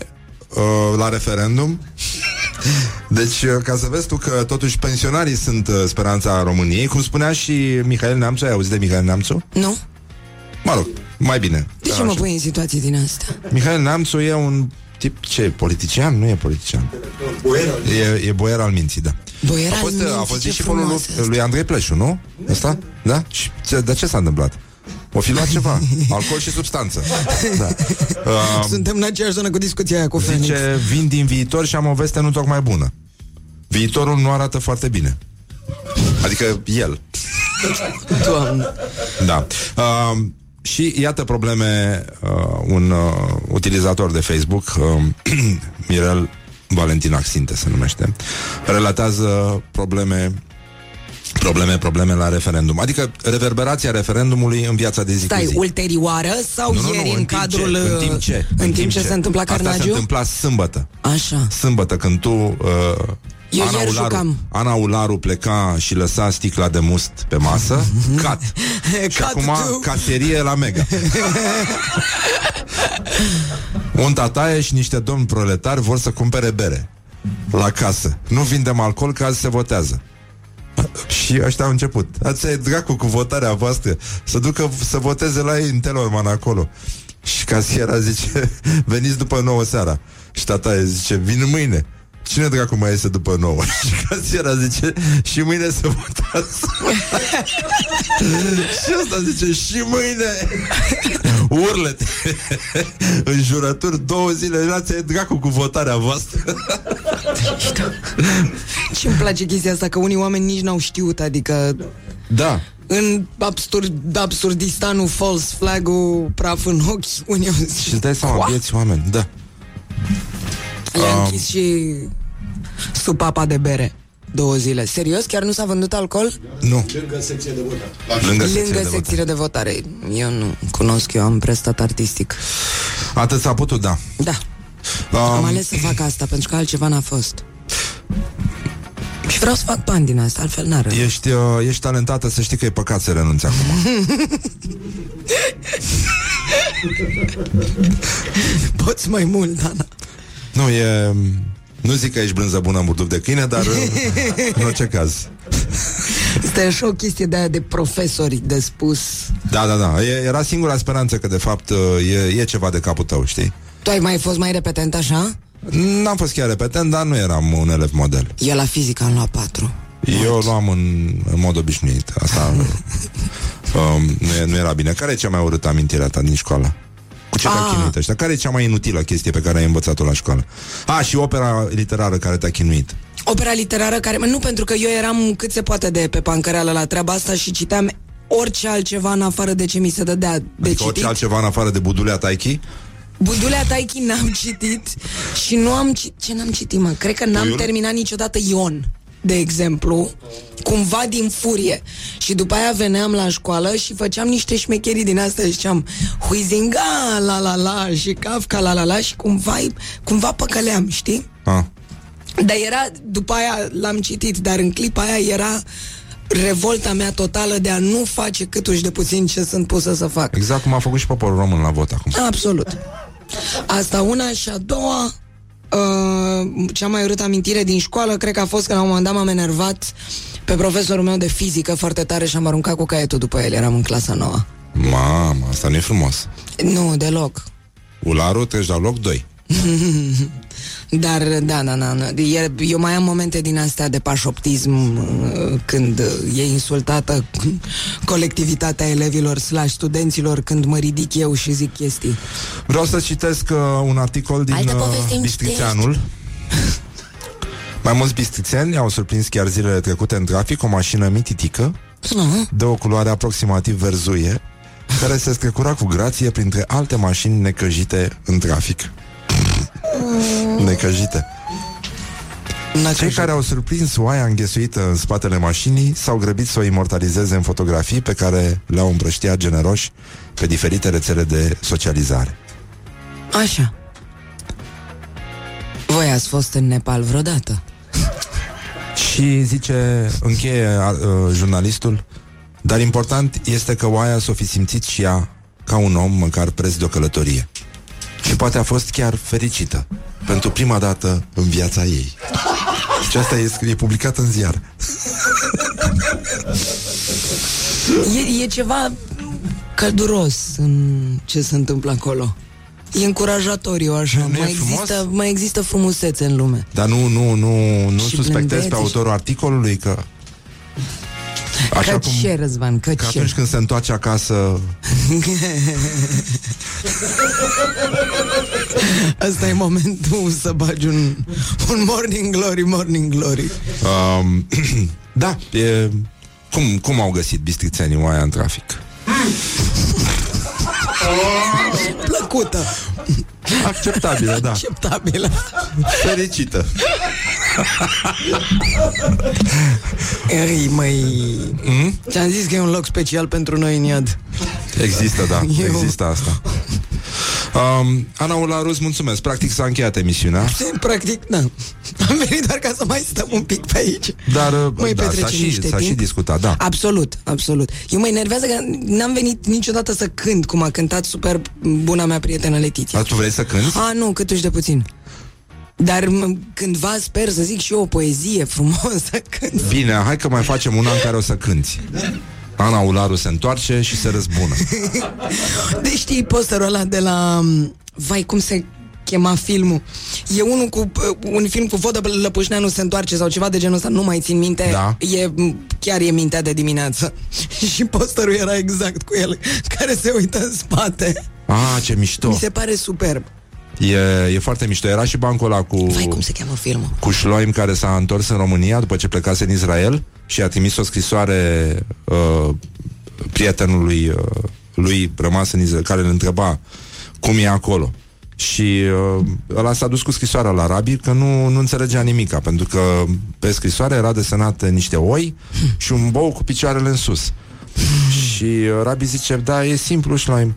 uh, la referendum. Deci, uh, ca să vezi tu că totuși pensionarii sunt uh, speranța României, cum spunea și Mihail Neamțu, ai auzit de Mihail Neamțu? Nu? Mă rog, mai bine. De ce mă pui în situații din astea? Mihail Neamțu e un tip, ce, politician? Nu e politician. E, e boier al minții, da. Boier a al fost, minții, a fost ce discipolul lui, frumos asta. lui Andrei Pleșu, nu? Ăsta? Da? Și ce, de ce s-a întâmplat? O fi luat ceva. Alcool și substanță. Da. Uh, Suntem în aceeași zonă cu discuția aia cu Fenix. zice, vin din viitor și am o veste nu tocmai bună. Viitorul nu arată foarte bine. Adică el. Doamne. Da. Uh, și iată probleme uh, un uh, utilizator de Facebook, uh, Mirel Valentin Axinte se numește, relatează probleme probleme, probleme la referendum. Adică reverberația referendumului în viața de zi Stai, cu zi. ulterioară sau Nu, nu, ieri nu, în, în timp cadrul... ce, în timp ce, În, timp ce se întâmpla Asta se carnagiu? întâmpla sâmbătă. Așa. Sâmbătă când tu uh, Eu Ana ieri Ularu, jucam. Ana Ularu pleca și lăsa sticla de must pe masă. Cat. Și Cut acum to- caserie la Mega. Un tataie și niște domni proletari Vor să cumpere bere La casă. Nu vindem alcool că azi se votează. Și ăștia au început. Ați e dracu cu votarea voastră. Să ducă să voteze la ei în Telorman acolo. Și casiera zice Veniți după 9 seara. Și tata zice, vin mâine Cine dracu mai iese după 9? Și casiera zice, și mâine se votează. Și ăsta zice, și mâine. Urlete În jurături două zile Ați e dracu cu votarea voastră. Ce îmi place chestia asta, că unii oameni nici n-au știut, adică Da. în absurd, absurdistanul false flag-ul praf în ochi, unii au zis, Și îți dai seama, vieți oameni, da le-a Um. închis și supapa de bere două zile. Serios? Chiar nu s-a vândut alcool? Nu Lângă secție de votare. Lângă, secția Lângă de secțiile de votare. Eu nu cunosc, eu am prestat artistic. votare. Atât s-a putut, da Da, um, am ales să fac asta, pentru că altceva n-a fost. Și vreau să fac bani din asta, altfel n-ar. Ești, uh, ești talentată, să știi că e păcat să renunți acum Poți mai mult, Ana. Nu, e... Nu zic că ești brânză bună în burduf de câine, dar uh, în orice caz Este așa o chestie de aia de profesori de spus. Da, da, da, e, era singura speranță că de fapt uh, e, e ceva de capul tău, știi? Tu ai mai fost mai repetent așa? N-am fost chiar repetent, dar nu eram un elev model Eu la fizică am luat patru. Eu luam în, în mod obișnuit Asta um, nu, e, nu era bine Care e cea mai urâtă amintire a ta din școală? Cu ce te-a Ah. chinuit ăștia? Care e cea mai inutilă chestie pe care ai învățat-o la școală? A, și opera literară care te-a chinuit Opera literară care... Nu, pentru că eu eram cât se poate de pe pancăreală la treaba asta și citeam orice altceva în afară de ce mi se dădea de Adică citit. orice altceva în afară de budulea taichi? Budulea Taichi n-am citit și nu am citit... Ce n-am citit, mă? Cred că n-am Puiul? terminat niciodată Ion, de exemplu, cumva din furie. Și după aia veneam la școală și făceam niște șmecherii din astea și ziceam Huizinga, la la la și Kafka, la la la și cumva, cumva păcăleam, știi? Ah. Dar era, după aia l-am citit, dar în clipa aia era revolta mea totală de a nu face câtuși de puțin ce sunt pusă să fac. Exact cum a făcut și poporul român la vot acum Absolut. Asta una și a doua uh, cea mai urâtă amintire din școală cred că a fost că la un moment dat m-am enervat pe profesorul meu de fizică foarte tare și am aruncat cu caietul după el, eram în clasa nouă. Mamă, asta nu e frumos Nu, deloc. Ularul treci la loc 2 Dar, da, da, da, da. E- Eu mai am momente din astea de pașoptism uh, când uh, e insultată colectivitatea elevilor slash studenților când mă ridic eu și zic chestii. Vreau să citesc uh, un articol din Altă poveste uh, îmi Bistrițeanul Mai mulți bistrițeni au surprins chiar zilele trecute în trafic o mașină mititică Nu? de o culoare aproximativ verzuie care se strecura cu grație printre alte mașini necăjite în trafic. Necăjite. Cei care au surprins oaia înghesuită în spatele mașinii s-au grăbit să o imortalizeze în fotografii pe care le-au împrăștiat generoși pe diferite rețele de socializare. Așa. Voi ați fost în Nepal vreodată? Și zice, încheie uh, jurnalistul, dar important este că oaia s-o fi simțit și ea ca un om măcar preț de o călătorie. Și poate a fost chiar fericită pentru prima dată în viața ei. Și asta e, e publicat în ziar. E, e ceva călduros în ce se întâmplă acolo. E încurajatoriu așa. Nu e mai, frumos? există, mai există frumusețe în lume. Dar nu, nu, nu, nu Și suspectez blândețe pe și- autorul articolului că Așa că cum ce, Răzvan, că, că ce? atunci când se întoarce acasă Asta e momentul să bagi un, un morning glory, morning glory. um, Da, e, cum, cum au găsit bistrițenii oaia în trafic? Plăcută, Acceptabilă, da acceptabilă. Fericită Ei, măi... Mm? Ți-am zis că e un loc special pentru noi în iad. Există, da, Eu- există asta um, Ana Ularu, îți mulțumesc Practic s-a încheiat emisiunea Practic, da. Am venit doar ca să mai stăm un pic pe aici. Dar Mai da, s-a, petrecem și, niște s-a și timp. discutat, da Absolut, absolut. Eu mă enervează că n-am venit niciodată să cânt cum a cântat super buna mea prietenă Letiția. Dar tu vrei să cânti? A, nu, câtuși de puțin. Dar m- cândva sper să zic și eu o poezie frumoasă când... Bine, hai că mai facem una în care o să cânti Ana Ularu se întoarce și se răzbună Deci știi posterul ăla de la... Vai, cum se chema filmul. E unul cu un film cu Vodă Lăpușneanu se întoarce sau ceva de genul ăsta, nu mai țin minte. Da. E chiar e mintea de dimineață. și posterul era exact cu el, care se uită în spate. Ah, ce mișto Mi se pare superb. E, e foarte mișto Era și bancul ăla cu Vai, cum se cheamă filmul? cu Șloim care s-a întors în România după ce plecase în Israel și a trimis o scrisoare uh, prietenului uh, lui rămas în Israel, care îl întreba cum e acolo. Și uh, ăla s-a dus cu scrisoarea la Rabi că nu, nu înțelegea nimica, pentru că pe scrisoare era desenat niște oi și un bou cu picioarele în sus. și uh, Rabi zice, da, e simplu, Șloim.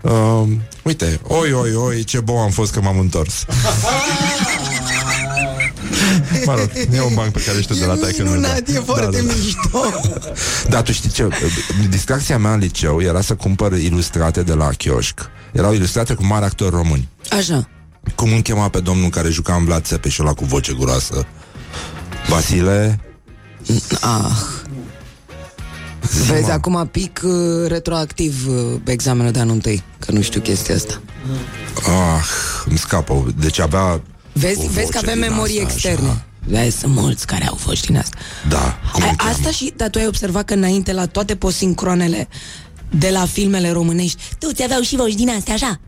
Uh, uite, oi, oi, oi, ce bou am fost că m-am întors. Mă rog, e un banc pe care știu de la taică minunat, e foarte mișto. Da, tu știi ce? Distracția mea în liceu era să cumpăr ilustrate de la chioșc. Erau ilustrate cu mari actori români. Așa. Cum îl chema pe domnul care juca în Vlad Țepeș și ăla cu voce guroasă? Vasile? Ah. Vezi, acum pic uh, retroactiv uh, examenul de anul întâi, că nu știu chestia asta. Ah, îmi scapă. Deci avea Vezi, o vezi că voce avem din memorii asta, externe. așa. Vezi, sunt mulți care au fost din asta. Da, cum Ai, îl cheamă? asta și, dar tu ai observat că înainte la toate posincronele de la filmele românești, tu ți aveau și voci din astea, așa?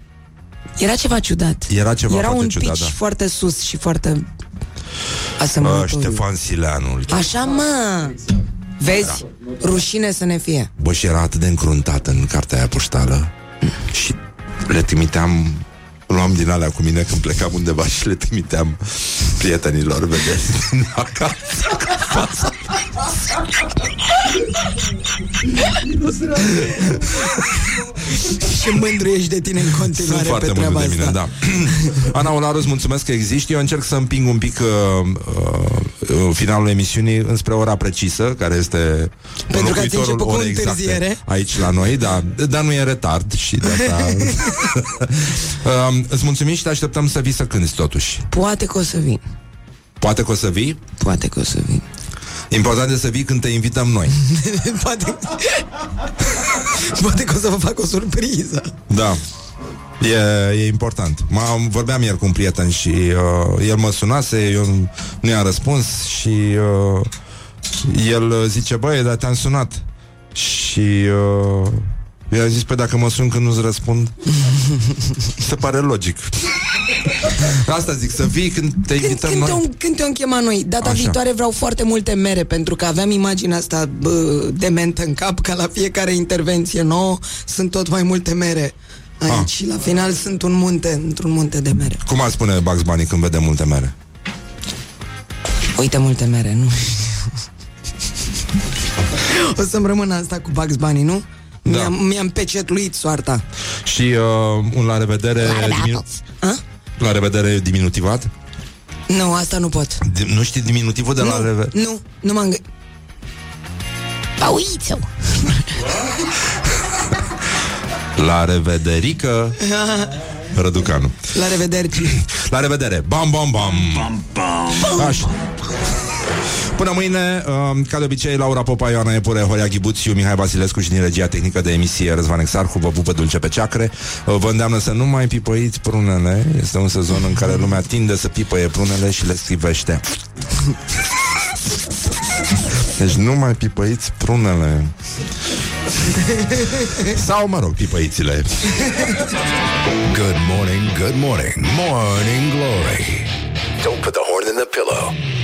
Era ceva ciudat. Era ceva Era foarte un ciudat, pitch da. foarte sus și foarte Uh, asemănător. Ștefan Sileanu îl chema. Așa, mă! Vezi? Rușine să ne fie. Bă, și era atât de încruntat în cartea aia poștală și le trimiteam luam din alea cu mine când plecam undeva și le trimiteam prietenilor, vedeți, din acasă cu fața. Și mândru ești de tine în Sunt continuare foarte pe mult treaba de mine, asta. da. Ana Olaru, îți mulțumesc că existi. Eu încerc să împing un pic uh, uh, finalul emisiunii înspre ora precisă, care este Pentru că ați înlocuitorul început cu orei exacte întârziere. aici la noi, da, dar nu e retard și de asta... uh, îți mulțumim și te așteptăm să vii să cânti totuși. Poate că o să vin. Poate că o să vii. Poate că o să vin. Important e să vii când te invităm noi. Poate... Poate că o să vă fac o surpriză. Da. E, e important. Mă, vorbeam ieri cu un prieten și uh, el mă sunase, eu nu i-am răspuns și uh, el zice, băi, dar te-am sunat. Și uh, i-am zis, păi dacă mă sun când nu-ți răspund, se pare logic. Asta zic, să vii când te Când, invităm când, noi. te, când te-o închema noi Data Așa. viitoare vreau foarte multe mere Pentru că aveam imaginea asta bă, dementă în cap Că la fiecare intervenție nouă Sunt tot mai multe mere Aici Ah. și la final sunt un munte Într-un munte de mere Cum ar spune Bugs Bunny când vede multe mere? Uite multe mere, nu? o să-mi rămână asta cu Bugs Bunny, nu? Da. Mi-am, mi-am pecetluit soarta. Și uh, un la revedere diminu- A? La revedere diminutivat Nu, asta nu pot. Di- Nu știi diminutivul de la nu, revedere? nu, nu m-am gândit. Pauițu. La revederică Răducanu La revedere. La revedere Bam, bam, bam, bam, bam. Așa Până mâine, uh, ca de obicei, Laura Popa, Ioana Epure, Horia Ghibuțiu, Mihai Vasilescu și din regia tehnică de emisie Răzvan Exarhu vă pupă dulce pe ceacre. Uh, vă îndeamnă să nu mai pipăiți prunele. Este un sezon în care lumea tinde să pipăie prunele și le scrivește. Deci nu mai pipăiți prunele. Sau, mă rog, pipăițile. Good morning, good morning, morning glory. Don't put the horn in the pillow.